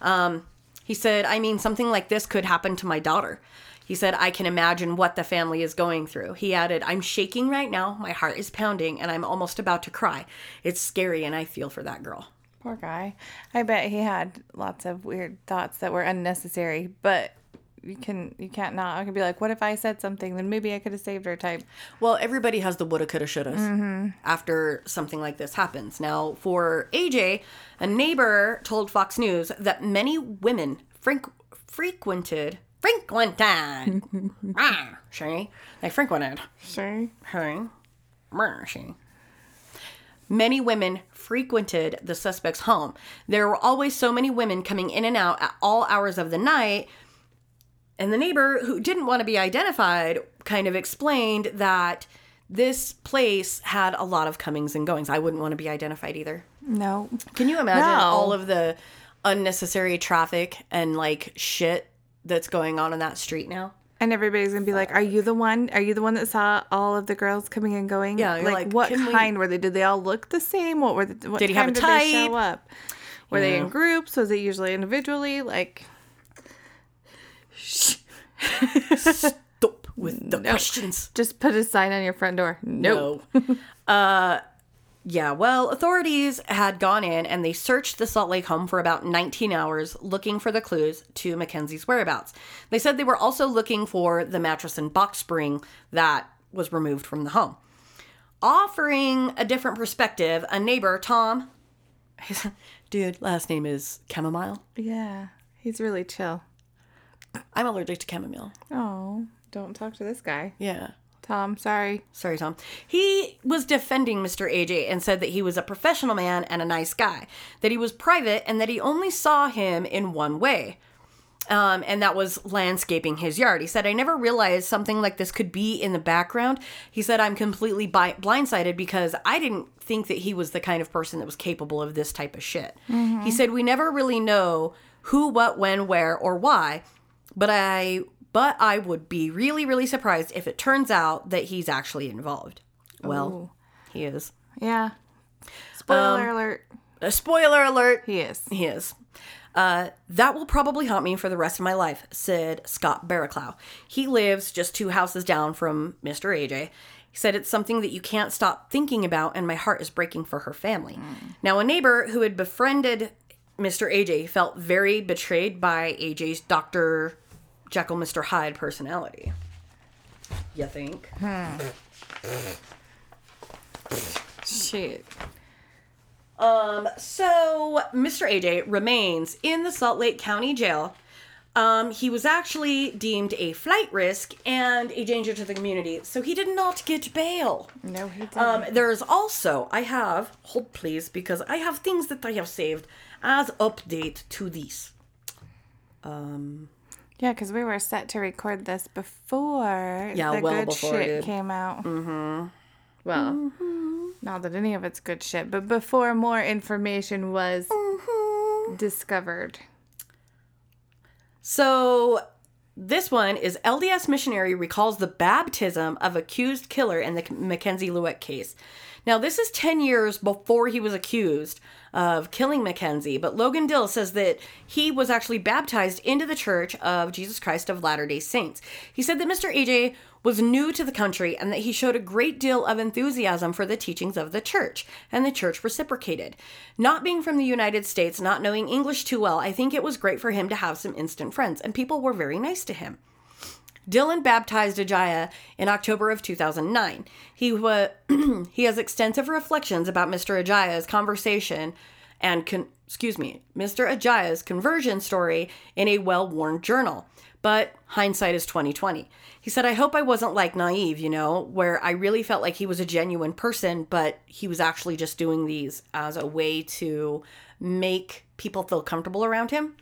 [SPEAKER 1] Um, he said, I mean, something like this could happen to my daughter. He said, I can imagine what the family is going through. He added, I'm shaking right now. My heart is pounding and I'm almost about to cry. It's scary and I feel for that girl.
[SPEAKER 2] Poor guy. I bet he had lots of weird thoughts that were unnecessary, but you can you can't not. I can be like, what if I said something? Then maybe I could have saved her. Type.
[SPEAKER 1] Well, everybody has the woulda, coulda, shouldas after something like this happens. Now, for AJ, a neighbor told Fox News that many women freq- frequented, frequented, [LAUGHS] ah, she, they frequented, her, ah, she. Many women frequented the suspect's home. There were always so many women coming in and out at all hours of the night and the neighbor, who didn't want to be identified, kind of explained that this place had a lot of comings and goings. I wouldn't want to be identified either.
[SPEAKER 2] No.
[SPEAKER 1] Can you imagine
[SPEAKER 2] No.
[SPEAKER 1] all of the unnecessary traffic and like shit that's going on in that street now?
[SPEAKER 2] And everybody's gonna be like, "Are you the one? Are you the one that saw all of the girls coming and going?
[SPEAKER 1] Yeah,
[SPEAKER 2] Like,
[SPEAKER 1] like,
[SPEAKER 2] what
[SPEAKER 1] can we-
[SPEAKER 2] kind were they? Did they all look the same? What were the? What
[SPEAKER 1] Did he have a
[SPEAKER 2] did they
[SPEAKER 1] type?
[SPEAKER 2] show up? Were they in groups? Was it usually individually? Like,
[SPEAKER 1] Stop with the [LAUGHS] questions.
[SPEAKER 2] just put a sign on your front door. No.
[SPEAKER 1] No. [LAUGHS] uh, yeah, well, authorities had gone in and they searched the Salt Lake home for about 19 hours looking for the clues to Mackenzie's whereabouts. They said they were also looking for the mattress and box spring that was removed from the home. Offering a different perspective, a neighbor, Tom, his, [LAUGHS] dude, last name is Chamomile.
[SPEAKER 2] Yeah, he's really chill.
[SPEAKER 1] I'm allergic to chamomile.
[SPEAKER 2] Oh, don't talk to this guy,
[SPEAKER 1] Yeah.
[SPEAKER 2] Tom. Sorry.
[SPEAKER 1] Sorry, Tom. He was defending Mr. AJ and said that he was a professional man and a nice guy, that he was private, and that he only saw him in one way. Um, and that was landscaping his yard. He said, I never realized something like this could be in the background. He said, I'm completely bi- blindsided because I didn't think that he was the kind of person that was capable of this type of shit. He said, We never really know who, what, when, where, or why, but I. But I would be really, really surprised if it turns out that he's actually involved. Well, he is.
[SPEAKER 2] Yeah. Spoiler
[SPEAKER 1] Um,
[SPEAKER 2] alert.
[SPEAKER 1] A spoiler alert.
[SPEAKER 2] He is.
[SPEAKER 1] He is. Uh, that will probably haunt me for the rest of my life, said Scott Barraclough. He lives just two houses down from Mr. AJ. He said it's something that you can't stop thinking about, and my heart is breaking for her family. Now, a neighbor who had befriended Mr. AJ felt very betrayed by AJ's Dr. Jekyll, Mr. Hyde personality. You think?
[SPEAKER 2] Shit.
[SPEAKER 1] Um, so Mr. AJ remains in the Salt Lake County Jail um, he was actually deemed a flight risk and a danger to the community, so he did not get bail.
[SPEAKER 2] No, he didn't.
[SPEAKER 1] Um, there's also, I have, hold please, because I have things that I have saved as update to these.
[SPEAKER 2] Yeah, because we were set to record this before
[SPEAKER 1] Yeah,
[SPEAKER 2] the
[SPEAKER 1] well
[SPEAKER 2] good
[SPEAKER 1] before,
[SPEAKER 2] shit
[SPEAKER 1] dude.
[SPEAKER 2] came out. Mm-hmm. Well, not that any of it's good shit, but before more information was discovered.
[SPEAKER 1] So this one is LDS missionary recalls the baptism of accused killer in the Mackenzie Lueck case. Now this is 10 years before he was accused of killing Mackenzie, but Logan Dill says that he was actually baptized into the Church of Jesus Christ of Latter-day Saints. He said that Mr. AJ was new to the country and that he showed a great deal of enthusiasm for the teachings of the church, and the church reciprocated. Not being from the United States, not knowing English too well, I think it was great for him to have some instant friends, and people were very nice to him. Dylan baptized Ajayi in October of 2009. He wa- [CLEARS THROAT] he has extensive reflections about Mr. Ajayi's conversation and con- excuse me, Mr. Ajayi's conversion story in a well-worn journal. But hindsight is 2020. He said, "I hope I wasn't like naive, you know, where I really felt like he was a genuine person, but he was actually just doing these as a way to make people feel comfortable around him."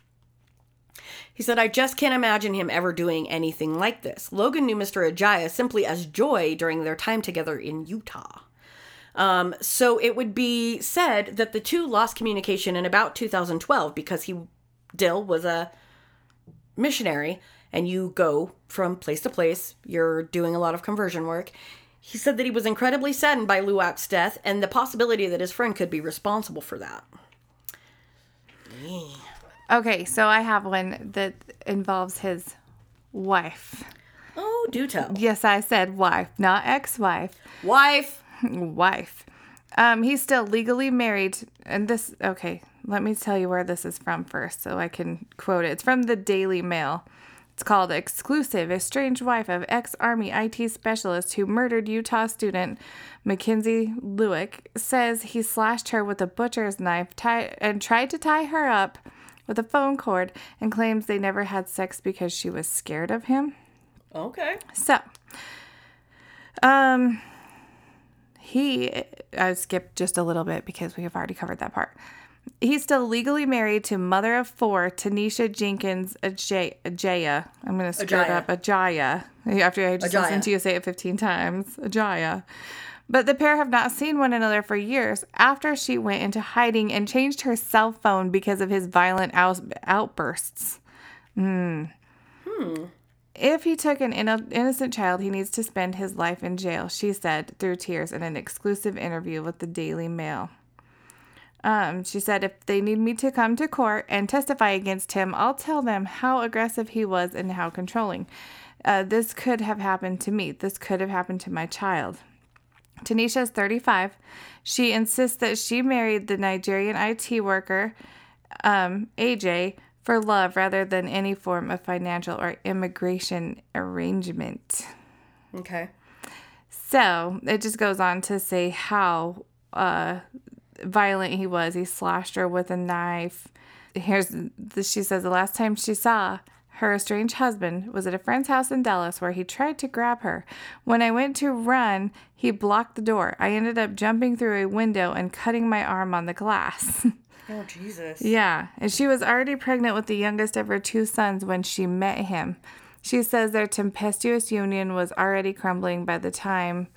[SPEAKER 1] He said, I just can't imagine him ever doing anything like this. Logan knew Mr. Ajayi simply as joy during their time together in Utah. Um, so it would be said that the two lost communication in about 2012 because he, Dill, was a missionary and you go from place to place. You're doing a lot of conversion work. He said that he was incredibly saddened by Lueck's death and the possibility that his friend could be responsible for that.
[SPEAKER 2] Okay, so I have one that involves his wife.
[SPEAKER 1] Oh, do tell.
[SPEAKER 2] Yes, I said wife, not ex-wife.
[SPEAKER 1] Wife. [LAUGHS]
[SPEAKER 2] wife. Um, he's still legally married, and this. Okay, let me tell you where this is from first, so I can quote it. It's from the Daily Mail. It's called "Exclusive: Estranged Wife of Ex-Army IT Specialist Who Murdered Utah Student Mackenzie Lueck says he slashed her with a butcher's knife, tie- and tried to tie her up with a phone cord, and claims they never had sex because she was scared of him."
[SPEAKER 1] Okay.
[SPEAKER 2] So, um, he, I skipped just a little bit because we have already covered that part. He's still legally married to mother of four, Tanisha Jenkins Ajay- Ajayi. I'm going to screw it
[SPEAKER 1] Ajayi.
[SPEAKER 2] up. Ajayi. After I just
[SPEAKER 1] Ajayi.
[SPEAKER 2] listened to you say it 15 times. Ajayi. But the pair have not seen one another for years after she went into hiding and changed her cell phone because of his violent out- outbursts. If he took an inno- innocent child, he needs to spend his life in jail, she said through tears in an exclusive interview with the Daily Mail. Um, she said, if they need me to come to court and testify against him, I'll tell them how aggressive he was and how controlling. Uh, this could have happened to me. This could have happened to my child. Tanisha is 35. She insists that she married the Nigerian IT worker, um, AJ, for love rather than any form of financial or immigration arrangement.
[SPEAKER 1] Okay.
[SPEAKER 2] So it just goes on to say how uh, violent he was. He slashed her with a knife. Here's the, she says the last time she saw her estranged husband was at a friend's house in Dallas where he tried to grab her. When I went to run, he blocked the door. I ended up jumping through a window and cutting my arm on the glass. [LAUGHS]
[SPEAKER 1] Oh Jesus.
[SPEAKER 2] Yeah, and she was already pregnant with the youngest of her two sons when she met him. She says their tempestuous union was already crumbling by the time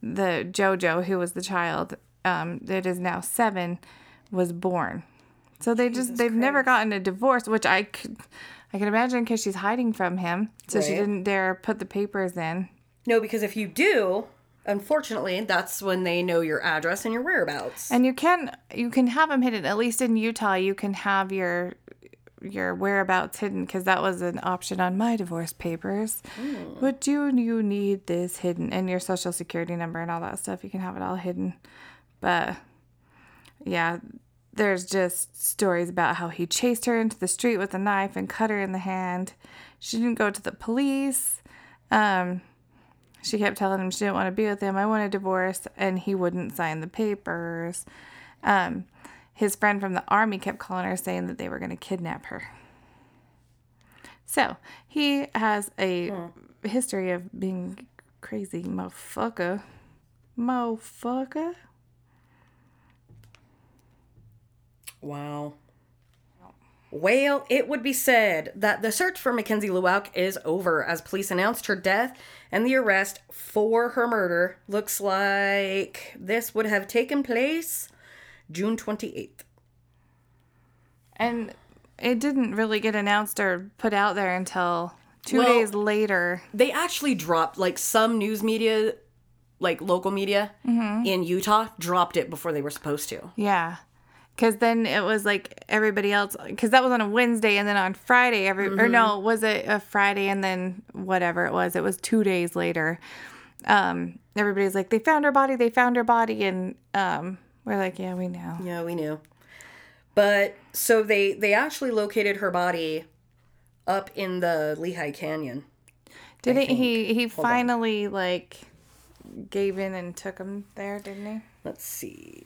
[SPEAKER 2] the JoJo, who was the child, um, that is now seven, was born. So they just they've never gotten a divorce, which I could I can imagine because she's hiding from him, so she didn't dare put the papers in.
[SPEAKER 1] No, because if you do, unfortunately, that's when they know your address and your whereabouts.
[SPEAKER 2] And you can you can have them hidden. At least in Utah, you can have your your whereabouts hidden because that was an option on my divorce papers. Hmm. But do you need this hidden and your social security number and all that stuff? You can have it all hidden. But yeah, there's just stories about how he chased her into the street with a knife and cut her in the hand. She didn't go to the police. Um, she kept telling him she didn't want to be with him. I want a divorce, and he wouldn't sign the papers. Um, his friend from the army kept calling her saying that they were going to kidnap her. So he has a
[SPEAKER 1] Hmm.
[SPEAKER 2] history of being crazy motherfucker. Motherfucker.
[SPEAKER 1] Wow. Well, it would be said that the search for Mackenzie Lueck is over as police announced her death and the arrest for her murder looks like this would have taken place June 28th.
[SPEAKER 2] And it didn't really get announced or put out there until two
[SPEAKER 1] Well-
[SPEAKER 2] days later.
[SPEAKER 1] They actually dropped, like, some news media, like local media mm-hmm. in Utah, dropped it before they were supposed to.
[SPEAKER 2] Yeah. Because then it was like everybody else, because that was on a Wednesday, and then on Friday, every or no, was it a Friday and then whatever it was? It was two days later. Um, everybody's like, they found her body, they found her body, and um, we're like, yeah, we know.
[SPEAKER 1] Yeah, we knew. But so they they actually located her body up in the Lehigh Canyon.
[SPEAKER 2] Didn't he? He finally like gave in and took him there, didn't he?
[SPEAKER 1] Let's see.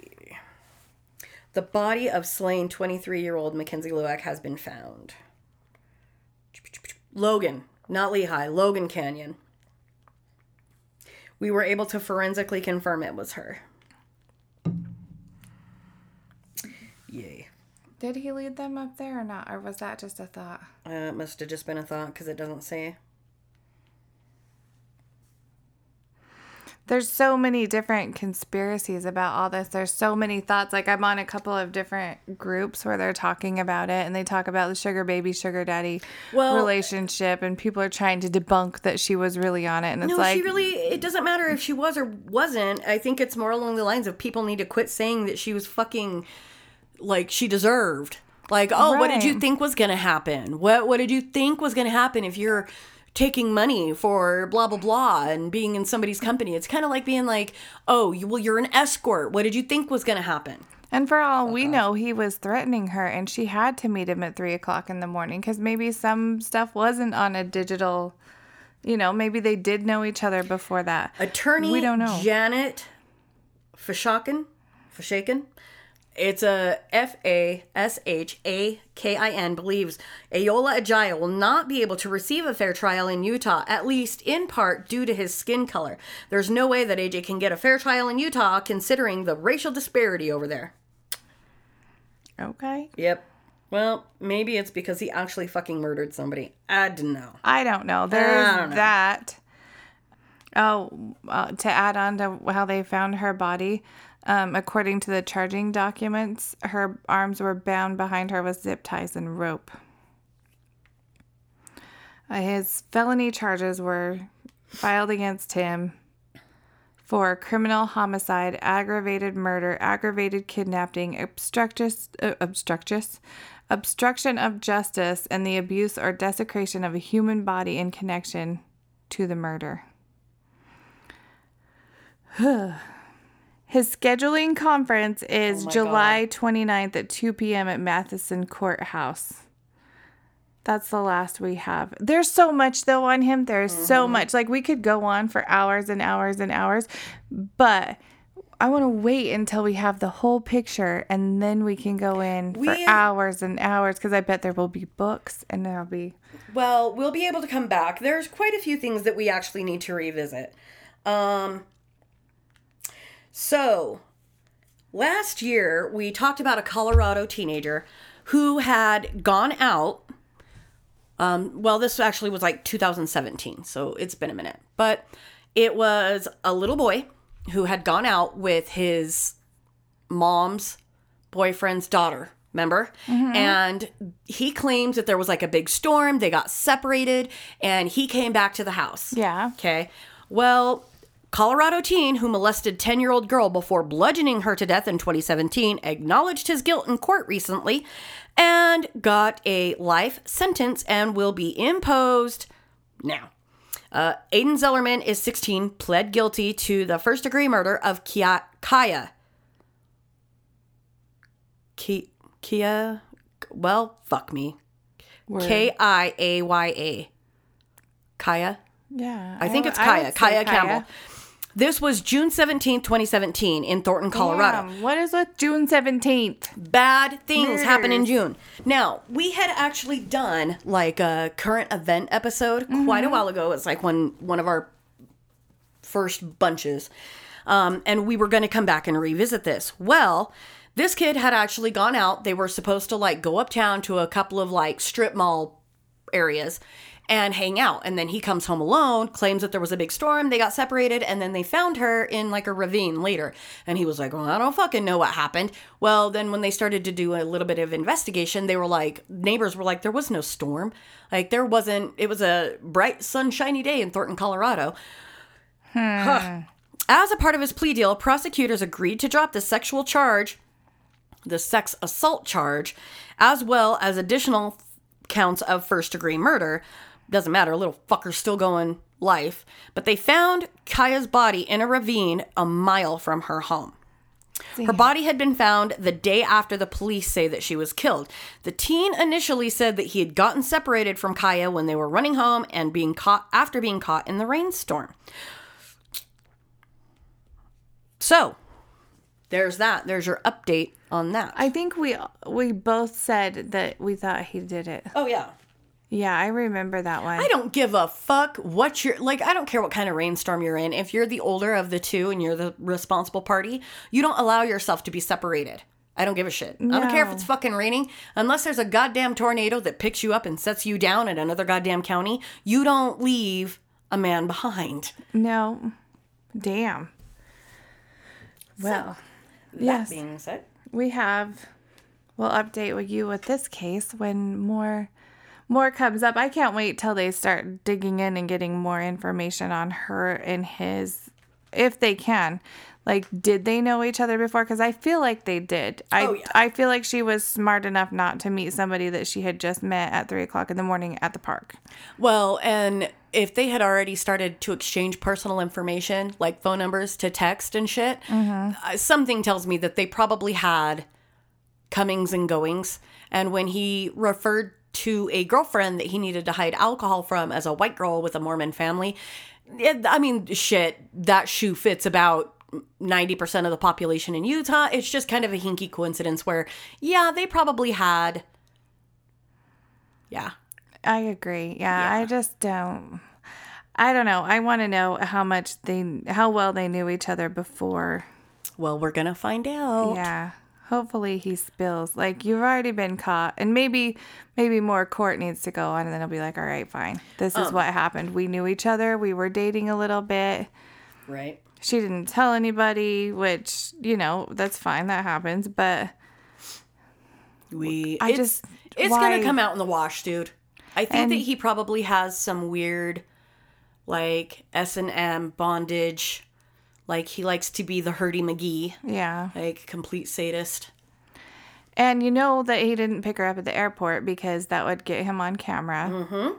[SPEAKER 1] The body of slain 23 year old Mackenzie Lueck has been found. Logan, not Lehigh, Logan Canyon. We were able to forensically confirm it was her. Yay.
[SPEAKER 2] Did he lead them up there or not, or was that just a thought?
[SPEAKER 1] Uh, it must have just been a thought because it doesn't say.
[SPEAKER 2] There's so many different conspiracies about all this. There's so many thoughts. Like I'm on a couple of different groups where they're talking about it and they talk about the sugar baby, sugar daddy
[SPEAKER 1] Well-
[SPEAKER 2] relationship and people are trying to debunk that she was really on it and it's
[SPEAKER 1] No,
[SPEAKER 2] like
[SPEAKER 1] she really. It doesn't matter if she was or wasn't. I think it's more along the lines of people need to quit saying that she was fucking like she deserved. Like, oh, what did you think was gonna happen? What What did you think was gonna happen if you're taking money for blah blah blah and being in somebody's company? It's kind of like being like, oh, you, well, you're an escort. What did you think was gonna happen?
[SPEAKER 2] And for all we know, he was threatening her, and she had to meet him at three o'clock in the morning because maybe some stuff wasn't on a digital. You know, maybe they did know each other before that.
[SPEAKER 1] Attorney
[SPEAKER 2] We don't know.
[SPEAKER 1] Janet Fashakin. Fashakin. It's a F A S H A K I N believes Ayoola Ajayi will not be able to receive a fair trial in Utah, at least in part due to his skin color. There's no way that AJ can get a fair trial in Utah considering the racial disparity over there.
[SPEAKER 2] Okay.
[SPEAKER 1] Yep. Well, maybe it's because he actually fucking murdered somebody. I don't know.
[SPEAKER 2] I don't know. There's
[SPEAKER 1] don't know.
[SPEAKER 2] that. Oh, uh, to add on to how they found her body, um, according to the charging documents, her arms were bound behind her with zip ties and rope. Uh, his felony charges were filed against him for criminal homicide, aggravated murder, aggravated kidnapping, obstructus, uh, obstructus, obstruction of justice, and the abuse or desecration of a human body in connection to the murder. [SIGHS] His scheduling conference is July 29th at 2 p.m. at Matheson Courthouse. That's the last we have. There's so much though on him. There's so much. Like we could go on for hours and hours and hours, but I want to wait until we have the whole picture and then we can go in for hours and hours because I bet there will be books and there'll be
[SPEAKER 1] Well, we'll be able to come back. There's quite a few things that we actually need to revisit. Um so last year we talked about a Colorado teenager who had gone out um well this actually was like 2017, so it's been a minute. But it was a little boy who had gone out with his mom's boyfriend's daughter remember and he claims that there was like a big storm they got separated and he came back to the house
[SPEAKER 2] Yeah.
[SPEAKER 1] okay well colorado teen who molested 10 year old girl before bludgeoning her to death in 2017 acknowledged his guilt in court recently and got a life sentence and will be imposed now uh, Aiden Zellerman is 16, pled guilty to the first degree murder of Kia, Kaya. Ki, Kia, well, fuck me. K I A Y A. Kaya?
[SPEAKER 2] yeah.
[SPEAKER 1] I think it's Kaya. Kaya, Campbell. This was June 17th, 2017, in Thornton, Colorado.
[SPEAKER 2] Damn, what is with June 17th?
[SPEAKER 1] Bad things happen in June. Now, we had actually done like a current event episode quite a while ago. It's like one one of our first bunches. Um, and we were going to come back and revisit this. Well, this kid had actually gone out. They were supposed to like go uptown to a couple of like strip mall areas and hang out. And then he comes home alone, claims that there was a big storm. They got separated, and then they found her in like a ravine later. And he was like, Well, I don't fucking know what happened. Well, then when they started to do a little bit of investigation, they were like, neighbors were like, There was no storm. Like, there wasn't, it was a bright, sunshiny day in Thornton, Colorado. Hmm. Huh. As a part of his plea deal, prosecutors agreed to drop the sexual charge, the sex assault charge, as well as additional counts of first degree murder. Doesn't matter, little fucker's still going life. But they found Kiaya's body in a ravine a mile from her home. Her body had been found the day after the police say that she was killed. The teen initially said that he had gotten separated from Kaya when they were running home and being caught after being caught in the rainstorm. So, there's that. There's your update on that.
[SPEAKER 2] I think we we both said that we thought he did it.
[SPEAKER 1] oh yeah.
[SPEAKER 2] Yeah, I remember that one.
[SPEAKER 1] I don't give a fuck what you're like. I don't care what kind of rainstorm you're in. If you're the older of the two and you're the responsible party, you don't allow yourself to be separated. I don't give a shit. I don't care if it's fucking raining. Unless there's a goddamn tornado that picks you up and sets you down in another goddamn county, you don't leave a man behind.
[SPEAKER 2] No. Damn. Well,
[SPEAKER 1] That
[SPEAKER 2] Yes.
[SPEAKER 1] being said,
[SPEAKER 2] we have we'll update with you with this case when more more comes up. I can't wait till they start digging in and getting more information on her and his if they can. Like did they know each other before cuz I feel like they did. I
[SPEAKER 1] Oh, yeah.
[SPEAKER 2] I feel like she was smart enough not to meet somebody that she had just met at three o'clock in the morning at the park.
[SPEAKER 1] Well, and if they had already started to exchange personal information, like phone numbers to text and shit, uh, something tells me that they probably had comings and goings. And when he referred to a girlfriend that he needed to hide alcohol from as a white girl with a Mormon family, it, I mean, shit, that shoe fits about 90% of the population in Utah. It's just kind of a hinky coincidence where, yeah, they probably had. Yeah.
[SPEAKER 2] I agree. Yeah, I just don't. I don't know. I want to know how much they, how well they knew each other before.
[SPEAKER 1] Well, we're going to find out.
[SPEAKER 2] Yeah. Hopefully he spills. Like you've already been caught, and maybe, maybe more court needs to go on, and then he'll be like, "All right, fine. This is um. what happened. We knew each other. We were dating a little bit.
[SPEAKER 1] Right.
[SPEAKER 2] She didn't tell anybody, which you know that's fine. That happens. But
[SPEAKER 1] We.
[SPEAKER 2] I
[SPEAKER 1] it's,
[SPEAKER 2] just-
[SPEAKER 1] It's
[SPEAKER 2] why-
[SPEAKER 1] gonna come out in the wash, dude. I think
[SPEAKER 2] And-
[SPEAKER 1] that he probably has some weird, like S and M bondage. Like he likes to be the Hurdy McGee,
[SPEAKER 2] yeah,
[SPEAKER 1] like complete sadist.
[SPEAKER 2] and you know that he didn't pick her up at the airport because that would get him on camera. Mm-hmm.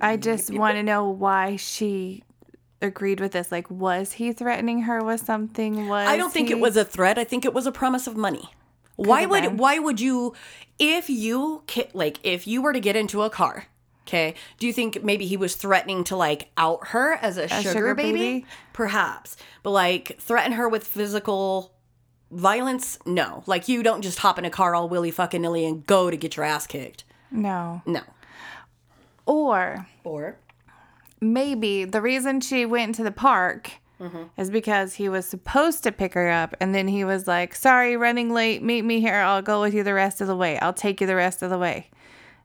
[SPEAKER 2] I just want to know why she agreed with this. Like, was he threatening her with something? Was
[SPEAKER 1] I don't think
[SPEAKER 2] he-
[SPEAKER 1] it was a threat. I think it was a promise of money. Why would
[SPEAKER 2] been.
[SPEAKER 1] why would you if you like if you were to get into a car, okay? Do you think maybe he was threatening to like out her as a, sugar,
[SPEAKER 2] sugar
[SPEAKER 1] baby?
[SPEAKER 2] baby?
[SPEAKER 1] Perhaps. But like threaten her with physical violence? No. Like you don't just hop in a car all willy fucking nilly and go to get your ass kicked.
[SPEAKER 2] no.
[SPEAKER 1] No.
[SPEAKER 2] Or
[SPEAKER 1] Or
[SPEAKER 2] maybe the reason she went to the park
[SPEAKER 1] Mm-hmm.
[SPEAKER 2] is because he was supposed to pick her up and then he was like sorry running late meet me here i'll go with you the rest of the way i'll take you the rest of the way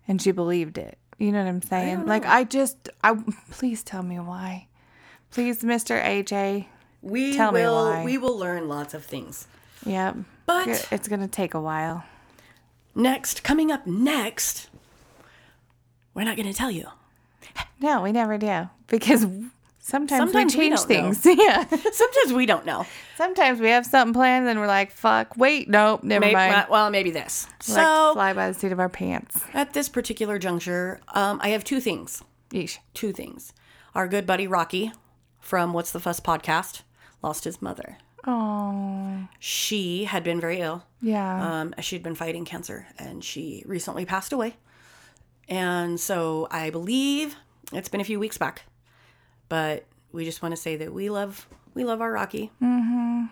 [SPEAKER 2] and she believed it you know what i'm saying like i just i please tell me why please mr aj
[SPEAKER 1] we
[SPEAKER 2] Tell me
[SPEAKER 1] will
[SPEAKER 2] why.
[SPEAKER 1] we will learn lots of things.
[SPEAKER 2] yep
[SPEAKER 1] But
[SPEAKER 2] it's gonna take a while
[SPEAKER 1] next, coming up next, we're not going to tell you.
[SPEAKER 2] no we never do because sometimes,
[SPEAKER 1] Sometimes we
[SPEAKER 2] we change
[SPEAKER 1] know.
[SPEAKER 2] things [LAUGHS] yeah
[SPEAKER 1] Sometimes we don't know.
[SPEAKER 2] sometimes we have something planned and we're like fuck wait nope never
[SPEAKER 1] Maybe,
[SPEAKER 2] mind
[SPEAKER 1] well, maybe this.
[SPEAKER 2] like
[SPEAKER 1] So,
[SPEAKER 2] fly by the seat of our pants
[SPEAKER 1] at this particular juncture, um, I have two things.
[SPEAKER 2] Yeesh.
[SPEAKER 1] Two things. Our good buddy Rocky from What's the Fuss podcast lost his mother.
[SPEAKER 2] Oh,
[SPEAKER 1] She had been very ill.
[SPEAKER 2] yeah.
[SPEAKER 1] Um, she'd been fighting cancer and she recently passed away. And so I believe it's been a few weeks back, but we just want to say that we love we love our Rocky. Mm-hmm.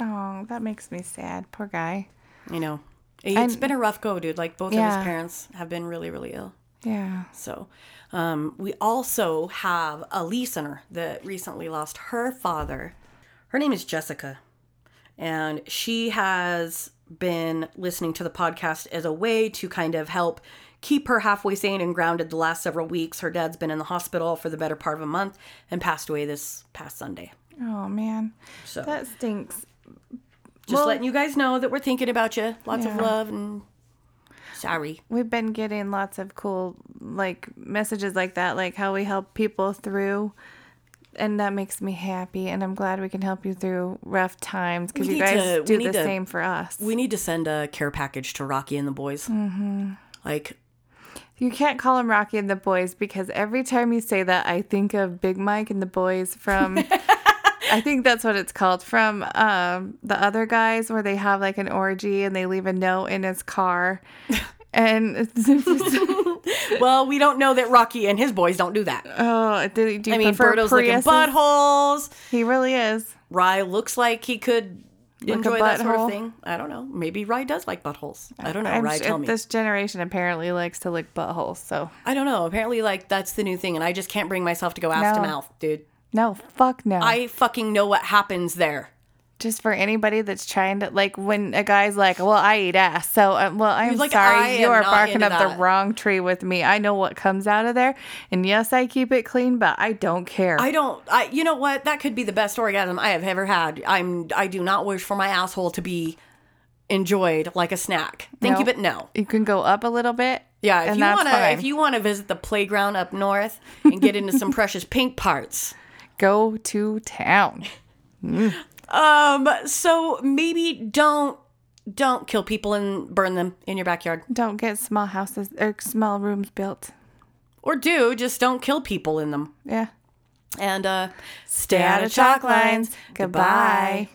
[SPEAKER 2] Oh, that makes me sad. Poor guy.
[SPEAKER 1] You know, it's
[SPEAKER 2] And-
[SPEAKER 1] been a rough go, dude. Like both of his parents have been really really ill.
[SPEAKER 2] Yeah.
[SPEAKER 1] So, um, we also have a listener that recently lost her father. Her name is Jessica, and she has been listening to the podcast as a way to kind of help keep her halfway sane and grounded the last several weeks. Her dad's been in the hospital for the better part of a month and passed away this past Sunday.
[SPEAKER 2] Oh man,
[SPEAKER 1] So,
[SPEAKER 2] that stinks.
[SPEAKER 1] just
[SPEAKER 2] well-
[SPEAKER 1] letting you guys know that we're thinking about you. Lots of love and sorry.
[SPEAKER 2] We've been getting lots of cool like messages like that, like how we help people through. And that makes me happy, and I'm glad we can help you through rough times because you guys
[SPEAKER 1] to-
[SPEAKER 2] do the
[SPEAKER 1] to-
[SPEAKER 2] same for us.
[SPEAKER 1] We need to send a care package to Rocky and the boys. Mm-hmm. Like,
[SPEAKER 2] You can't call him Rocky and the Boys because every time you say that, I think of Big Mike and the Boys from. [LAUGHS] I think that's what it's called from um, the other guys where they have like an orgy and they leave a note in his car. And [LAUGHS] [LAUGHS]
[SPEAKER 1] well, we don't know that Rocky and his boys don't do that.
[SPEAKER 2] oh, do, do you
[SPEAKER 1] I mean, Birdo's
[SPEAKER 2] Priuses?
[SPEAKER 1] buttholes.
[SPEAKER 2] He really is.
[SPEAKER 1] Rye looks like he could
[SPEAKER 2] a
[SPEAKER 1] enjoy that sort of thing. I don't know. Maybe Rye does like buttholes. I don't know.
[SPEAKER 2] I'm
[SPEAKER 1] Rye,
[SPEAKER 2] sure
[SPEAKER 1] tell me.
[SPEAKER 2] This generation apparently likes to lick buttholes. So
[SPEAKER 1] I don't know. Apparently, like that's the new thing, and I just can't bring myself to go ass to mouth, dude.
[SPEAKER 2] no, fuck no.
[SPEAKER 1] I fucking know what happens there.
[SPEAKER 2] Just for anybody that's trying to like when a guy's like, "Well, I eat ass," so um, well, I'm
[SPEAKER 1] like,
[SPEAKER 2] sorry,
[SPEAKER 1] "I
[SPEAKER 2] you are barking up the wrong tree with me. I know what comes out of there, and yes, I keep it clean, but I don't care.
[SPEAKER 1] I don't. I. You know what? That could be the best orgasm I have ever had. I'm. I do not wish for my asshole to be enjoyed like a snack. Thank you, but no.
[SPEAKER 2] you can go up a little bit.
[SPEAKER 1] Yeah, if you want to, if you want to visit the playground up north and get into some [LAUGHS] precious pink parts,
[SPEAKER 2] go to town. [LAUGHS]
[SPEAKER 1] um, so maybe don't don't kill people and burn them in your backyard,
[SPEAKER 2] Don't get small houses or small rooms built.
[SPEAKER 1] or do just don't kill people in them.
[SPEAKER 2] Yeah.
[SPEAKER 1] And uh,
[SPEAKER 2] Stay out of chalk lines. Goodbye.